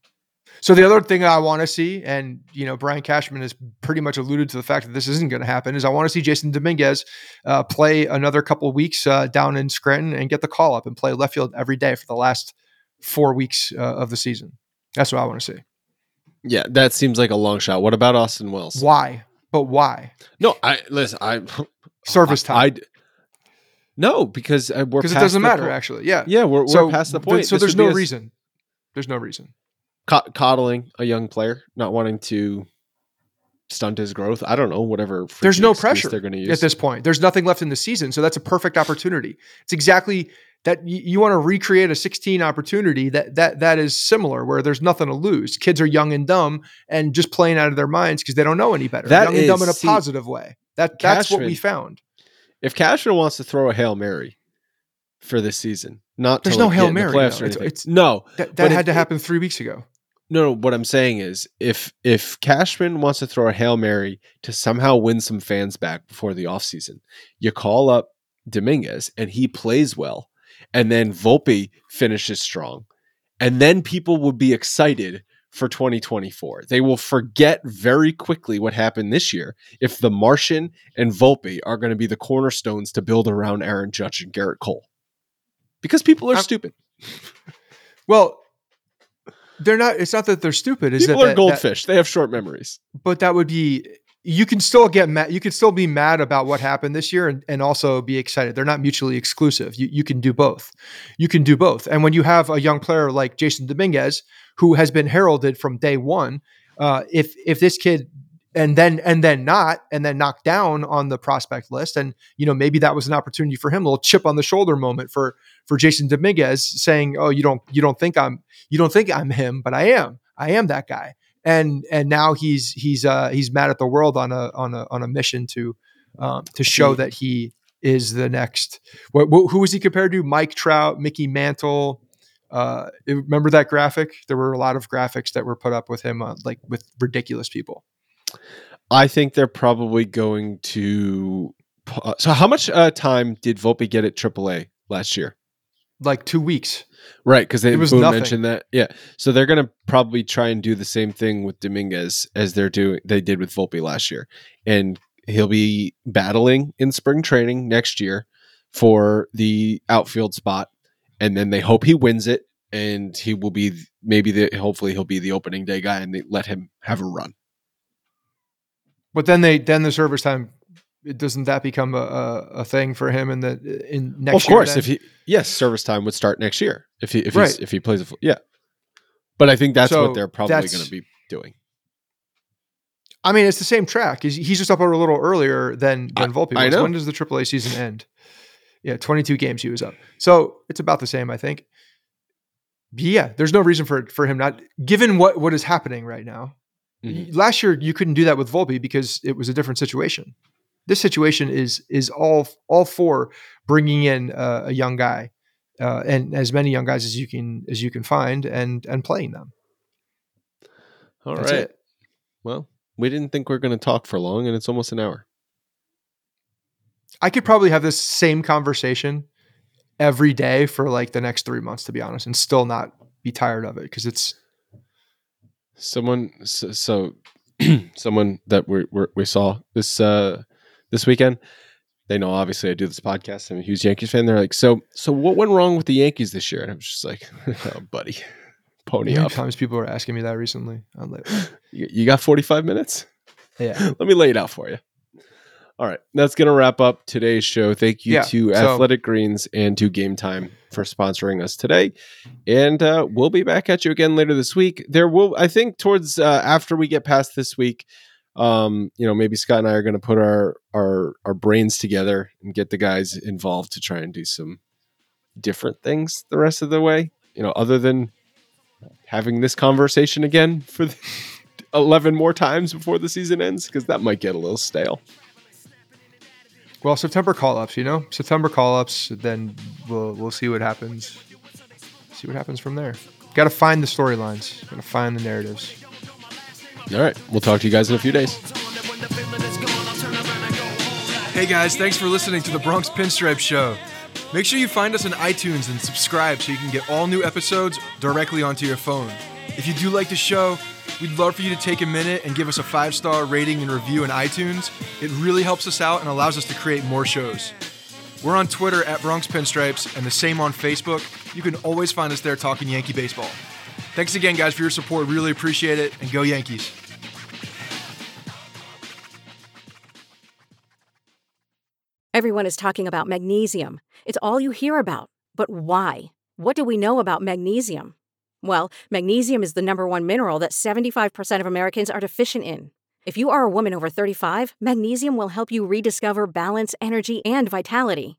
so the other thing I want to see, and you know, Brian Cashman has pretty much alluded to the fact that this isn't going to happen, is I want to see Jasson Dominguez uh, play another couple of weeks uh, down in Scranton and get the call up and play left field every day for the last four weeks uh, of the season. That's what I want to see. Yeah, that seems like a long shot. What about Austin Wells? Why? But why? No, I listen. I Service time. I, no, because uh, we're because it doesn't matter po- actually. Yeah. Yeah, we're, we're past the th- point. so This there's no reason. There's no reason. Co- coddling a young player, not wanting to stunt his growth. I don't know, whatever. there's no pressure they're going to use. at this point. There's nothing left in the season so that's a perfect opportunity. It's exactly that you, you want to recreate a 16 opportunity that that that is similar where there's nothing to lose. Kids are young and dumb and just playing out of their minds because they don't know any better. That young and dumb in a see, positive way. That that's what we found if Cashman wants to throw a hail mary for this season, not to, There's like, no Hail in the Mary, though. It's- it's- no, that, that it- had to it- happen three weeks ago no, no. What I'm saying is, if if Cashman wants to throw a hail mary to somehow win some fans back before the offseason, you call up Dominguez and he plays well, and then Volpe finishes strong, and then people would be excited for 2024. They will forget very quickly what happened this year if the Martian and Volpe are going to be the cornerstones to build around Aaron Judge and Gerrit Cole. Because people are I'm- stupid. well they're not it's not that they're stupid is People that, are that- that- goldfish. they have short memories. but that would be you can still get mad you can still be mad about what happened this year and, and also be excited. They're not mutually exclusive. You, you can do both. You can do both. And when you have a young player like jasson dominguez who has been heralded from day one uh, if if this kid and then and then not and then knocked down on the prospect list and you know maybe that was an opportunity for him a little chip on the shoulder moment for for jasson dominguez saying oh you don't you don't think i'm you don't think i'm him but i am. I am that guy and and now he's he's uh he's mad at the world on a on a on a mission to um to show that he is the next what, what who was he compared to mike trout mickey mantle uh remember that graphic there were a lot of graphics that were put up with him uh, like with ridiculous people I think they're probably going to. So, how much uh, time did Volpe get at AAA last year? Like two weeks Right, because they It was mentioned that. Yeah, so they're going to probably try and do the same thing with Dominguez as they're doing. They did with Volpe last year, and he'll be battling in spring training next year for the outfield spot, and then they hope he wins it, and he will be maybe the hopefully he'll be the opening day guy, and they let him have a run. But then they then the service time doesn't that become a, a, a thing for him in the in next Well, of course, year? if he yes, service time would start next year if he if he's, Right. if he plays a full, yeah. But I think that's So what they're probably going to be doing. I mean, it's the same track. He's, he's just up a little earlier than than I- Volpe. I know. When does the AAA season end? Yeah, 22 games he was up. So it's about the same, I think. Yeah, there's no reason for for him not given what what is happening right now. Mhm. Last year you couldn't do that with Volpe because it was a different situation. This situation is is all all for bringing in uh, a young guy uh, and as many young guys as you can as you can find and and playing them. All right. That's it. Well, we didn't think we are going to talk for long, and it's almost an hour. I could probably have this same conversation every day for like the next three months, to be honest, and still not be tired of it because it's Someone, so, so someone that we we we saw this uh this weekend. They know obviously I do this podcast. I'm a huge Yankees fan. They're like, so so what went wrong with the Yankees this year? And I'm just like, oh, buddy, pony many up. times people were asking me that recently. I'm like, You, you got 45 minutes? yeah. Let me lay it out for you. All right, that's going to wrap up today's show. Thank you Yeah, to so- Athletic Greens and to Gametime for sponsoring us today. And uh, we'll be back at you again later this week. There will, I think, towards uh, after we get past this week, um, you know, maybe Scott and I are going to put our our our brains together and get the guys involved to try and do some different things the rest of the way. You know, other than having this conversation again for the 11 more times before the season ends because that might get a little stale. Well, September call ups, you know, September call ups. Then we'll we'll see what happens. See what happens from there. Got to find the storylines. Got to find the narratives. All right. We'll talk to you guys in a few days. Hey guys, thanks for listening to the Bronx Pinstripe Show. Make sure you find us on iTunes and subscribe so you can get all new episodes directly onto your phone. If you do like the show, we'd love for you to take a minute and give us a five star rating and review in iTunes. It really helps us out and allows us to create more shows. We're on Twitter at Bronx Pinstripes and the same on Facebook. You can always find us there talking Yankee baseball. Thanks again, guys, for your support. Really appreciate it, and go Yankees. Everyone is talking about magnesium. It's all you hear about. But why? What do we know about magnesium? Well, magnesium is the number one mineral that 75% of Americans are deficient in. If you are a woman over 35, magnesium will help you rediscover balance, energy, and vitality.